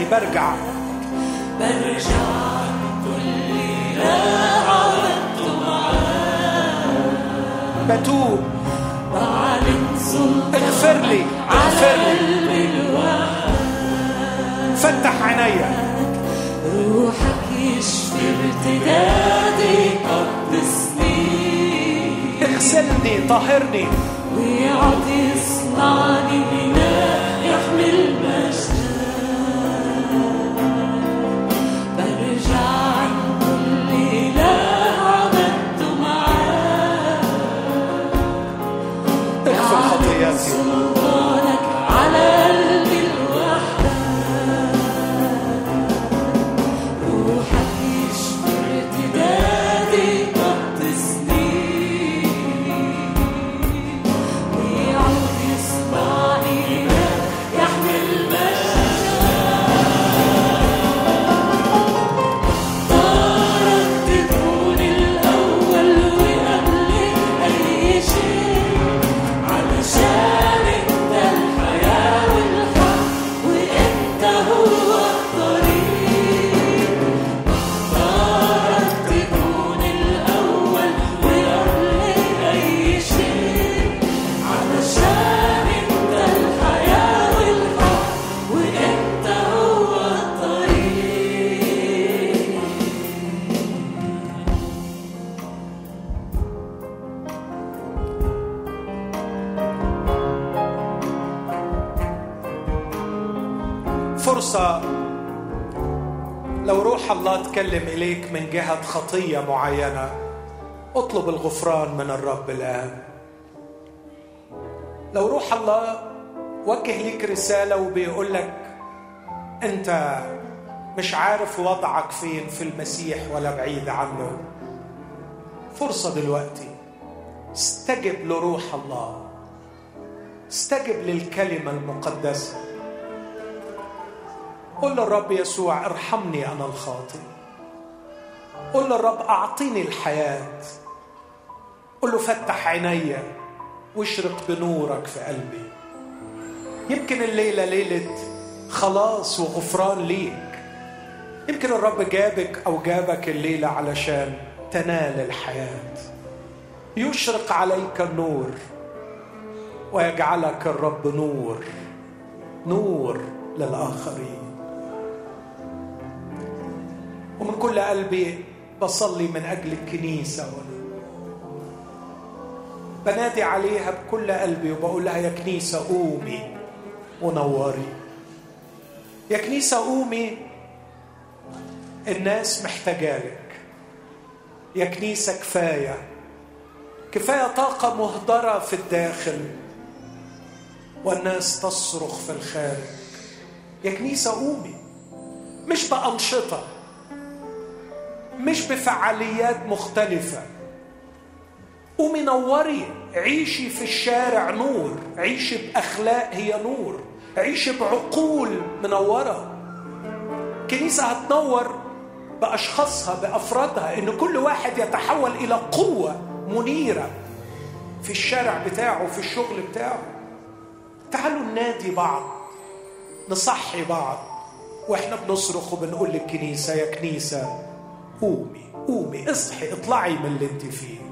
تاني برجع. برجع عن كل عبدته معاه بتوب بعلن اغفر لي اغفر لي. فتح عينيا روحك يشفي ارتدادي قدسني. اغسلني طهرني. ويقعد يصنعني جهة خطية معينة. اطلب الغفران من الرب الآن. لو روح الله وجه ليك رسالة وبيقول لك أنت مش عارف وضعك فين في المسيح ولا بعيد عنه. فرصة دلوقتي. استجب لروح الله. استجب للكلمة المقدسة. قل للرب يسوع ارحمني أنا الخاطئ. قل للرب أعطيني الحياة. قل له فتح عيني واشرق بنورك في قلبي. يمكن الليلة ليلة خلاص وغفران ليك. يمكن الرب جابك أو جابك الليلة علشان تنال الحياة. يشرق عليك النور ويجعلك الرب نور نور للآخرين. ومن كل قلبي بصلي من أجل الكنيسة. بنادي عليها بكل قلبي وبقول لها يا كنيسة قومي ونوري. يا كنيسة قومي الناس محتاجالك يا كنيسة كفاية كفاية طاقة مهدرة في الداخل والناس تصرخ في الخارج. يا كنيسة قومي مش بأنشطة. مش بفعاليات مختلفة. قومي نوري عيشي في الشارع نور عيشي بأخلاق هي نور عيشي بعقول منورة. كنيسة هتنور بأشخاصها بأفرادها إن كل واحد يتحول إلى قوة منيرة في الشارع بتاعه في الشغل بتاعه. تعالوا ننادي بعض نصحي بعض وإحنا بنصرخ وبنقول للكنيسة يا كنيسة قومي قومي اصحي اطلعي من اللي انت فيه.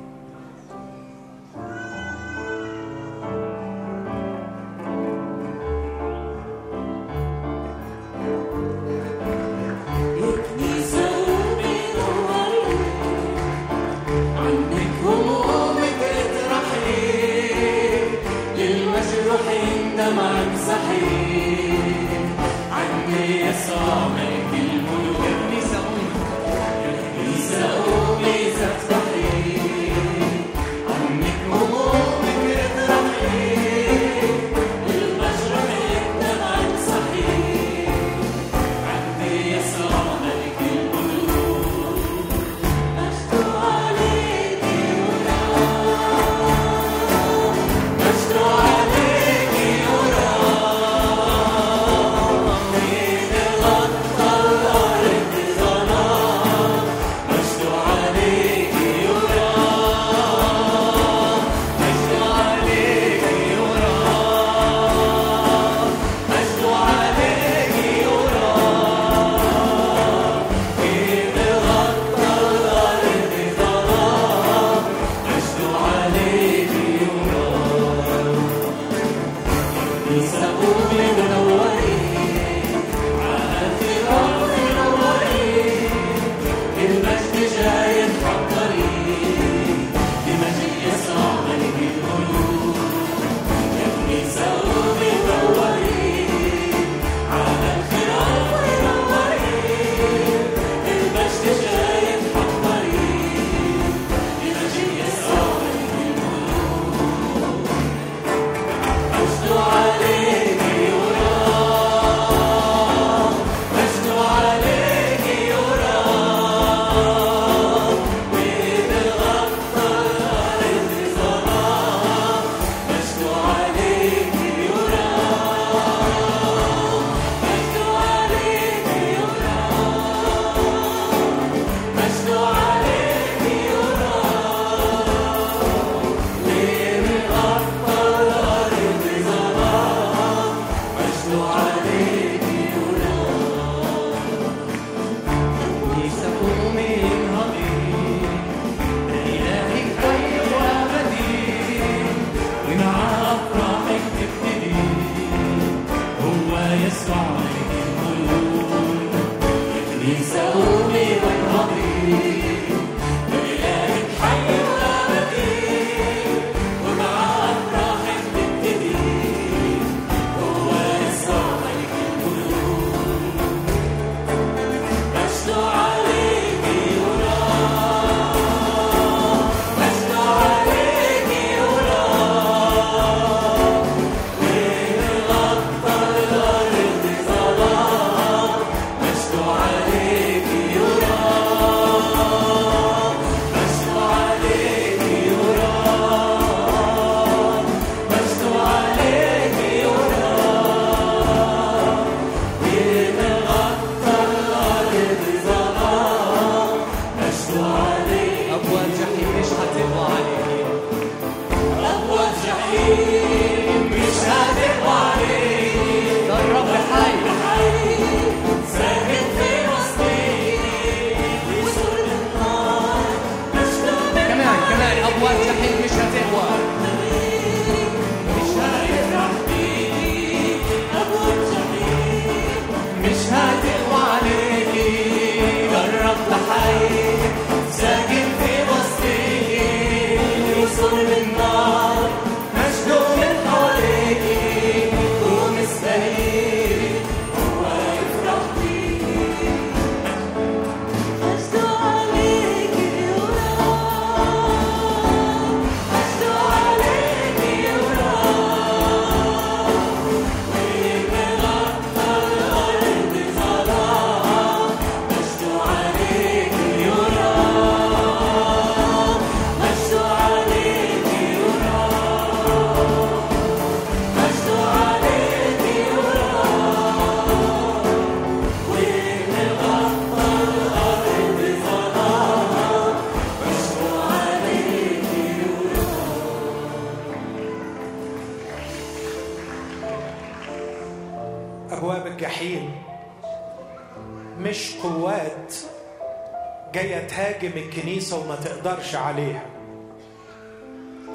وما تقدرش عليها.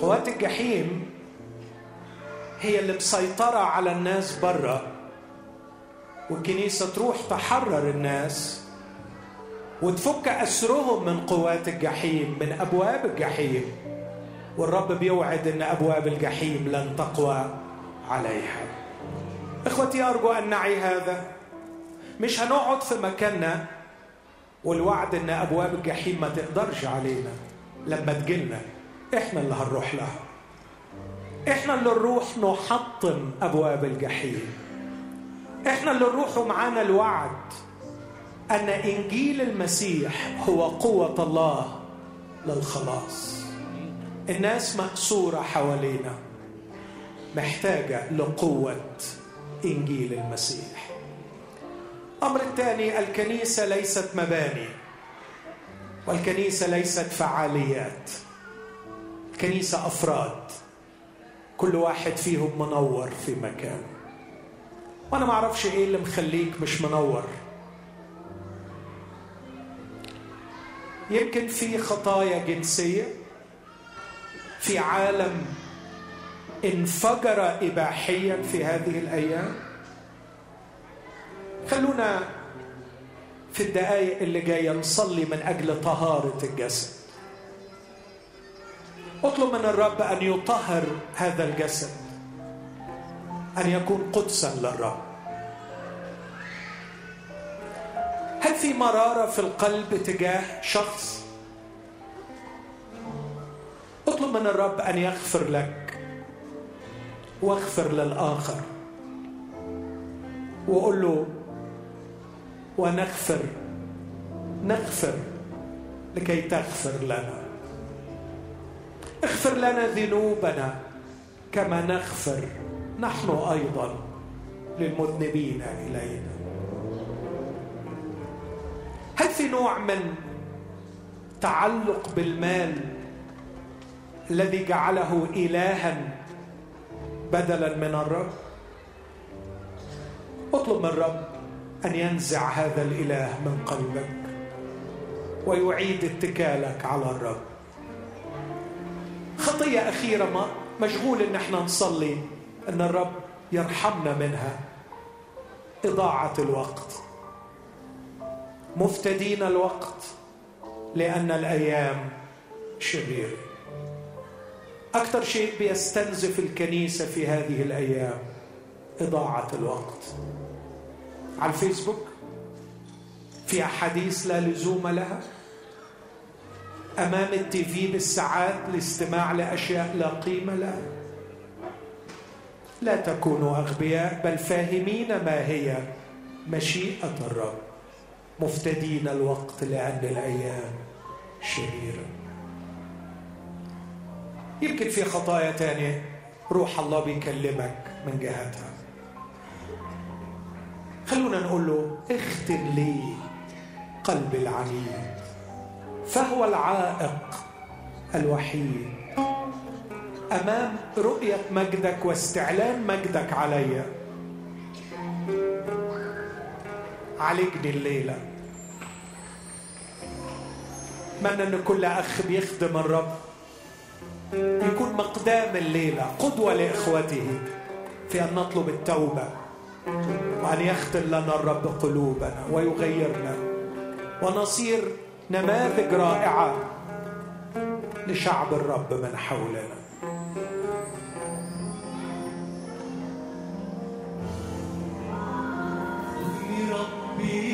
قوات الجحيم هي اللي مسيطرة على الناس بره والكنيسة تروح تحرر الناس وتفك أسرهم من قوات الجحيم من أبواب الجحيم. والرب بيوعد إن أبواب الجحيم لن تقوى عليها. إخوتي أرجو أن نعي هذا. مش هنقعد في مكاننا والوعد إن أبواب الجحيم ما تقدرش علينا. لما تجيلنا إحنا اللي هنروح لها. إحنا اللي نروح نحطم أبواب الجحيم. إحنا اللي نروح ومعانا الوعد أن إنجيل المسيح هو قوة الله للخلاص. الناس مأسورة حوالينا محتاجة لقوة إنجيل المسيح. الأمر الثاني الكنيسة ليست مباني. والكنيسة ليست فعاليات. الكنيسة أفراد. كل واحد فيهم منور في مكان. وأنا ما أعرفش إيه اللي مخليك مش منور. يمكن في خطايا جنسية. في عالم انفجر اباحيا في هذه الأيام. خلونا في الدقائق اللي جاية نصلي من أجل طهارة الجسد. اطلب من الرب أن يطهر هذا الجسد أن يكون قدسا للرب. هل في مرارة في القلب تجاه شخص؟ اطلب من الرب أن يغفر لك واغفر للآخر وقول له ونغفر نغفر لكي تغفر لنا. اغفر لنا ذنوبنا كما نغفر نحن أيضا للمذنبين إلينا. هل في نوع من تعلق بالمال الذي جعله الها بدلا من الرب. اطلب من الرب أن ينزع هذا الإله من قلبك ويعيد اتكالك على الرب. خطية أخيرة ما مشغول إن إحنا نصلي إن الرب يرحمنا منها. إضاعة الوقت. مفتدين الوقت لأن الأيام شريرة. أكثر شيء بيستنزف الكنيسة في هذه الأيام إضاعة الوقت. على الفيسبوك في أحاديث لا لزوم لها أمام التيفي بالساعات لاستماع لأشياء لا قيمة لها. لا تكونوا أغبياء بل فاهمين ما هي مشيئة الرب. مفتدين الوقت لأن الأيام شريرة. يمكن في خطايا تانية روح الله بيكلمك من جهتها. خلونا نقول له اختم لي قلب العنيد فهو العائق الوحيد. أمام رؤية مجدك واستعلان مجدك علي. عالجني الليلة. اتمنى أن كل أخ بيخدم الرب. يكون مقدام الليلة قدوة لإخوته في أن نطلب التوبة. وأن يختل لنا الرب قلوبنا ويغيرنا. ونصير نماذج رائعة لشعب الرب من حولنا. ربي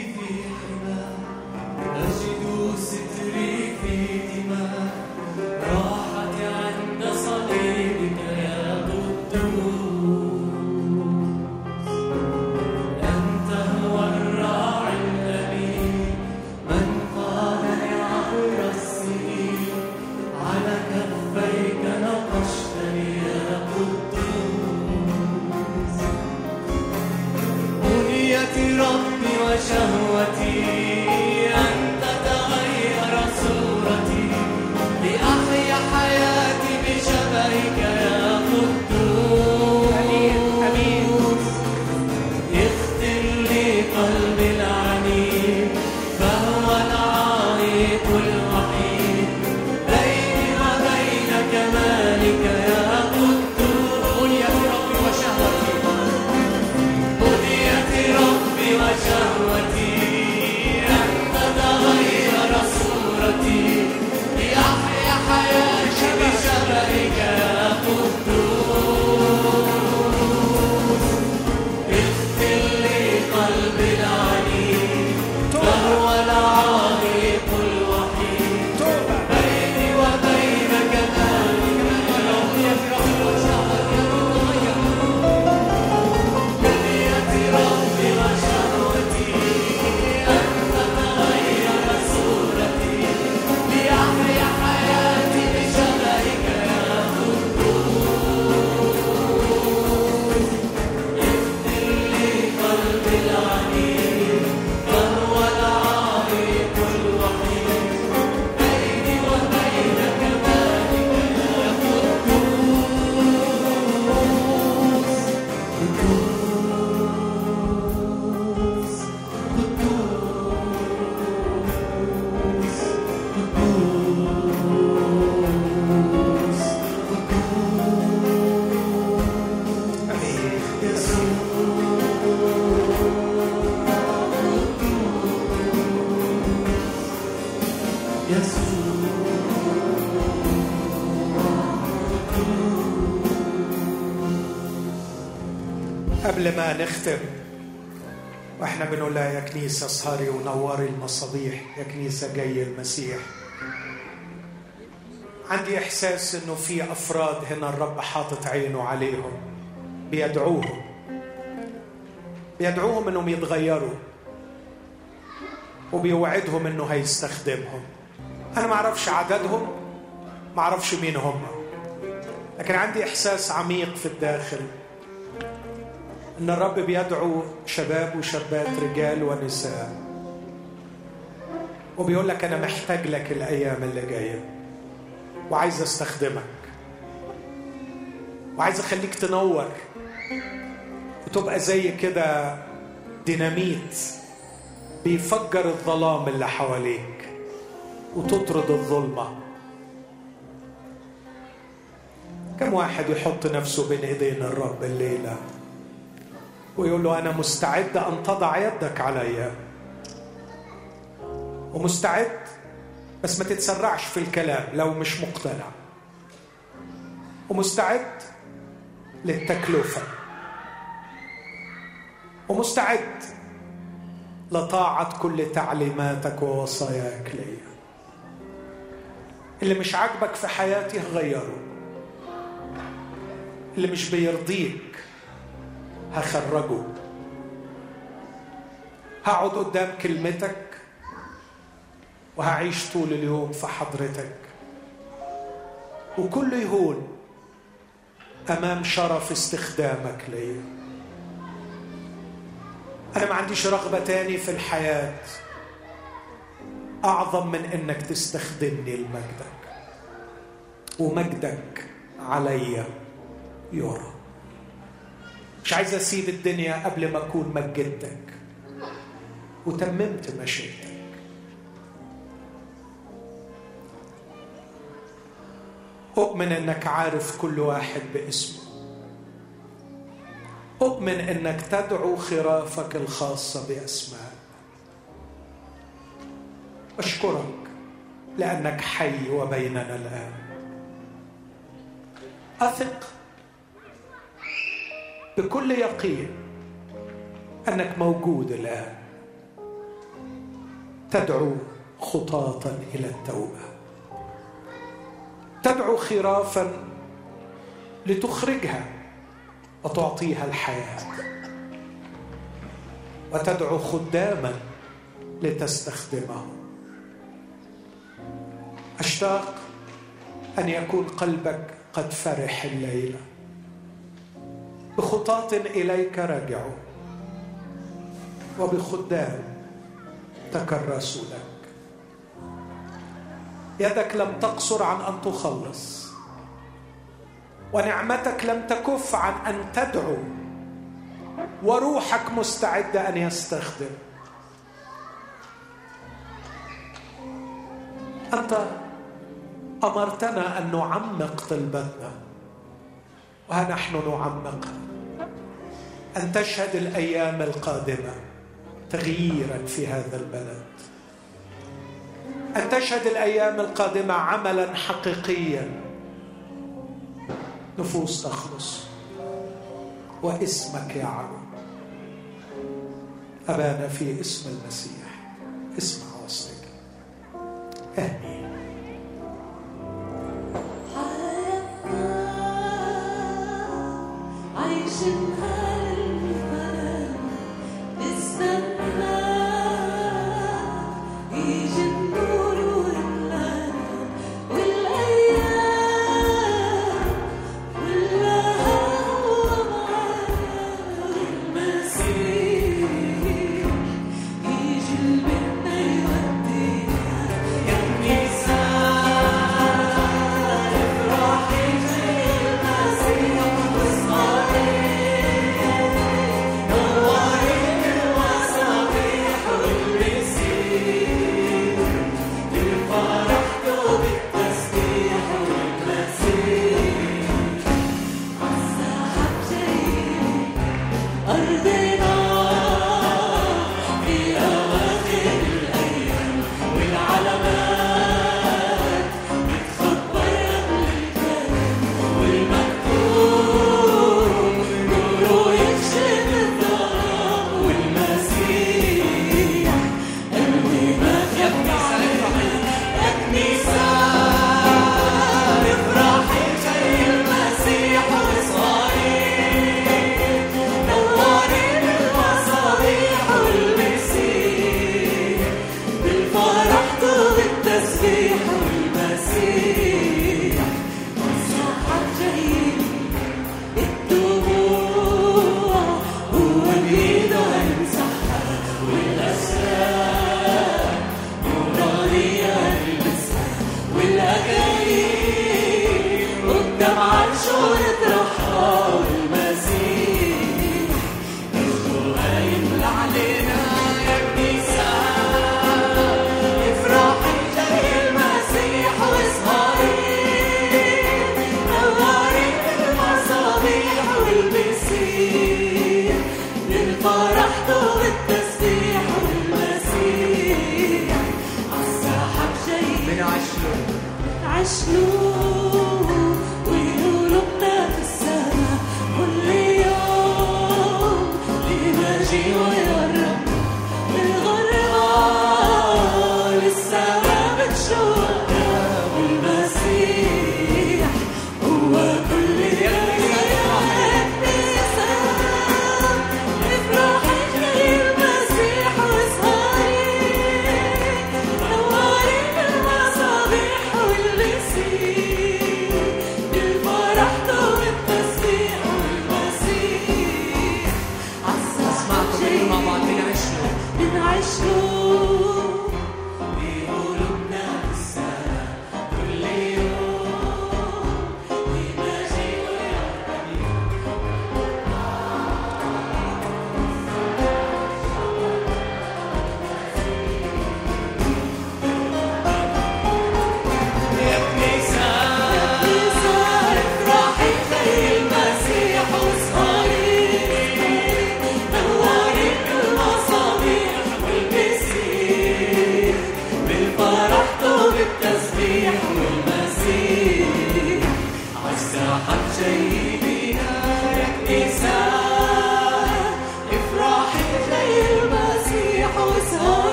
نختم. وإحنا بنقول لها يا كنيسة اسهري ونوري المصابيح يا كنيسة جاي المسيح. عندي إحساس إنه في أفراد هنا الرب حاطط عينه عليهم بيدعوهم. بيدعوهم إنهم يتغيروا وبيوعدهم إنه هيستخدمهم. أنا ما أعرفش عددهم ما أعرفش مين هم. لكن عندي إحساس عميق في الداخل. إن الرب بيدعو شباب وشابات رجال ونساء. وبيقول لك أنا محتاج لك الأيام اللي جاية. وعايز أستخدمك. وعايز أخليك تنور. وتبقى زي كده ديناميت. بيفجر الظلام اللي حواليك. وتطرد الظلمة. كم واحد يحط نفسه بين إيدين الرب الليلة؟ ويقول له أنا مستعد أن تضع يدك عليا ومستعد بس ما تتسرعش في الكلام لو مش مقتنع. ومستعد للتكلفة. ومستعد لطاعة كل تعليماتك ووصاياك لي اللي مش عاجبك في حياتي غيره. اللي مش بيرضيك. هخرجه. هقعد قدام كلمتك وهعيش طول اليوم في حضرتك. وكل يهون أمام شرف استخدامك ليا. أنا ما عنديش رغبة تاني في الحياة أعظم من إنك تستخدمني لمجدك. ومجدك عليا يرى مش عايز أسيب الدنيا قبل ما أكون مجدتك. وتممت مشيئتك. أؤمن إنك عارف كل واحد باسمه. أؤمن إنك تدعو خرافك الخاصة باسماء أشكرك لأنك حي وبيننا الآن. أثق بكل يقين أنك موجود الآن. تدعو خطاطا إلى التوبة. تدعو خرافا لتخرجها وتعطيها الحياة. وتدعو خداما لتستخدمهم أشتاق أن يكون قلبك قد فرح الليلة. بخطاة إليك رجعوا وبخدام تكرسوا لك يدك لم تقصر عن أن تخلص. ونعمتك لم تكف عن أن تدعو. وروحك مستعد أن يستخدم. أنت أمرتنا أن نعمق طلبتنا. وها نحن نعمقها أن تشهد الأيام القادمة تغييرا في هذا البلد. أن تشهد الأيام القادمة عملا حقيقيا. نفوس تخلص. واسمك يعلو أبانا في اسم المسيح. اسمع وصلك آمين.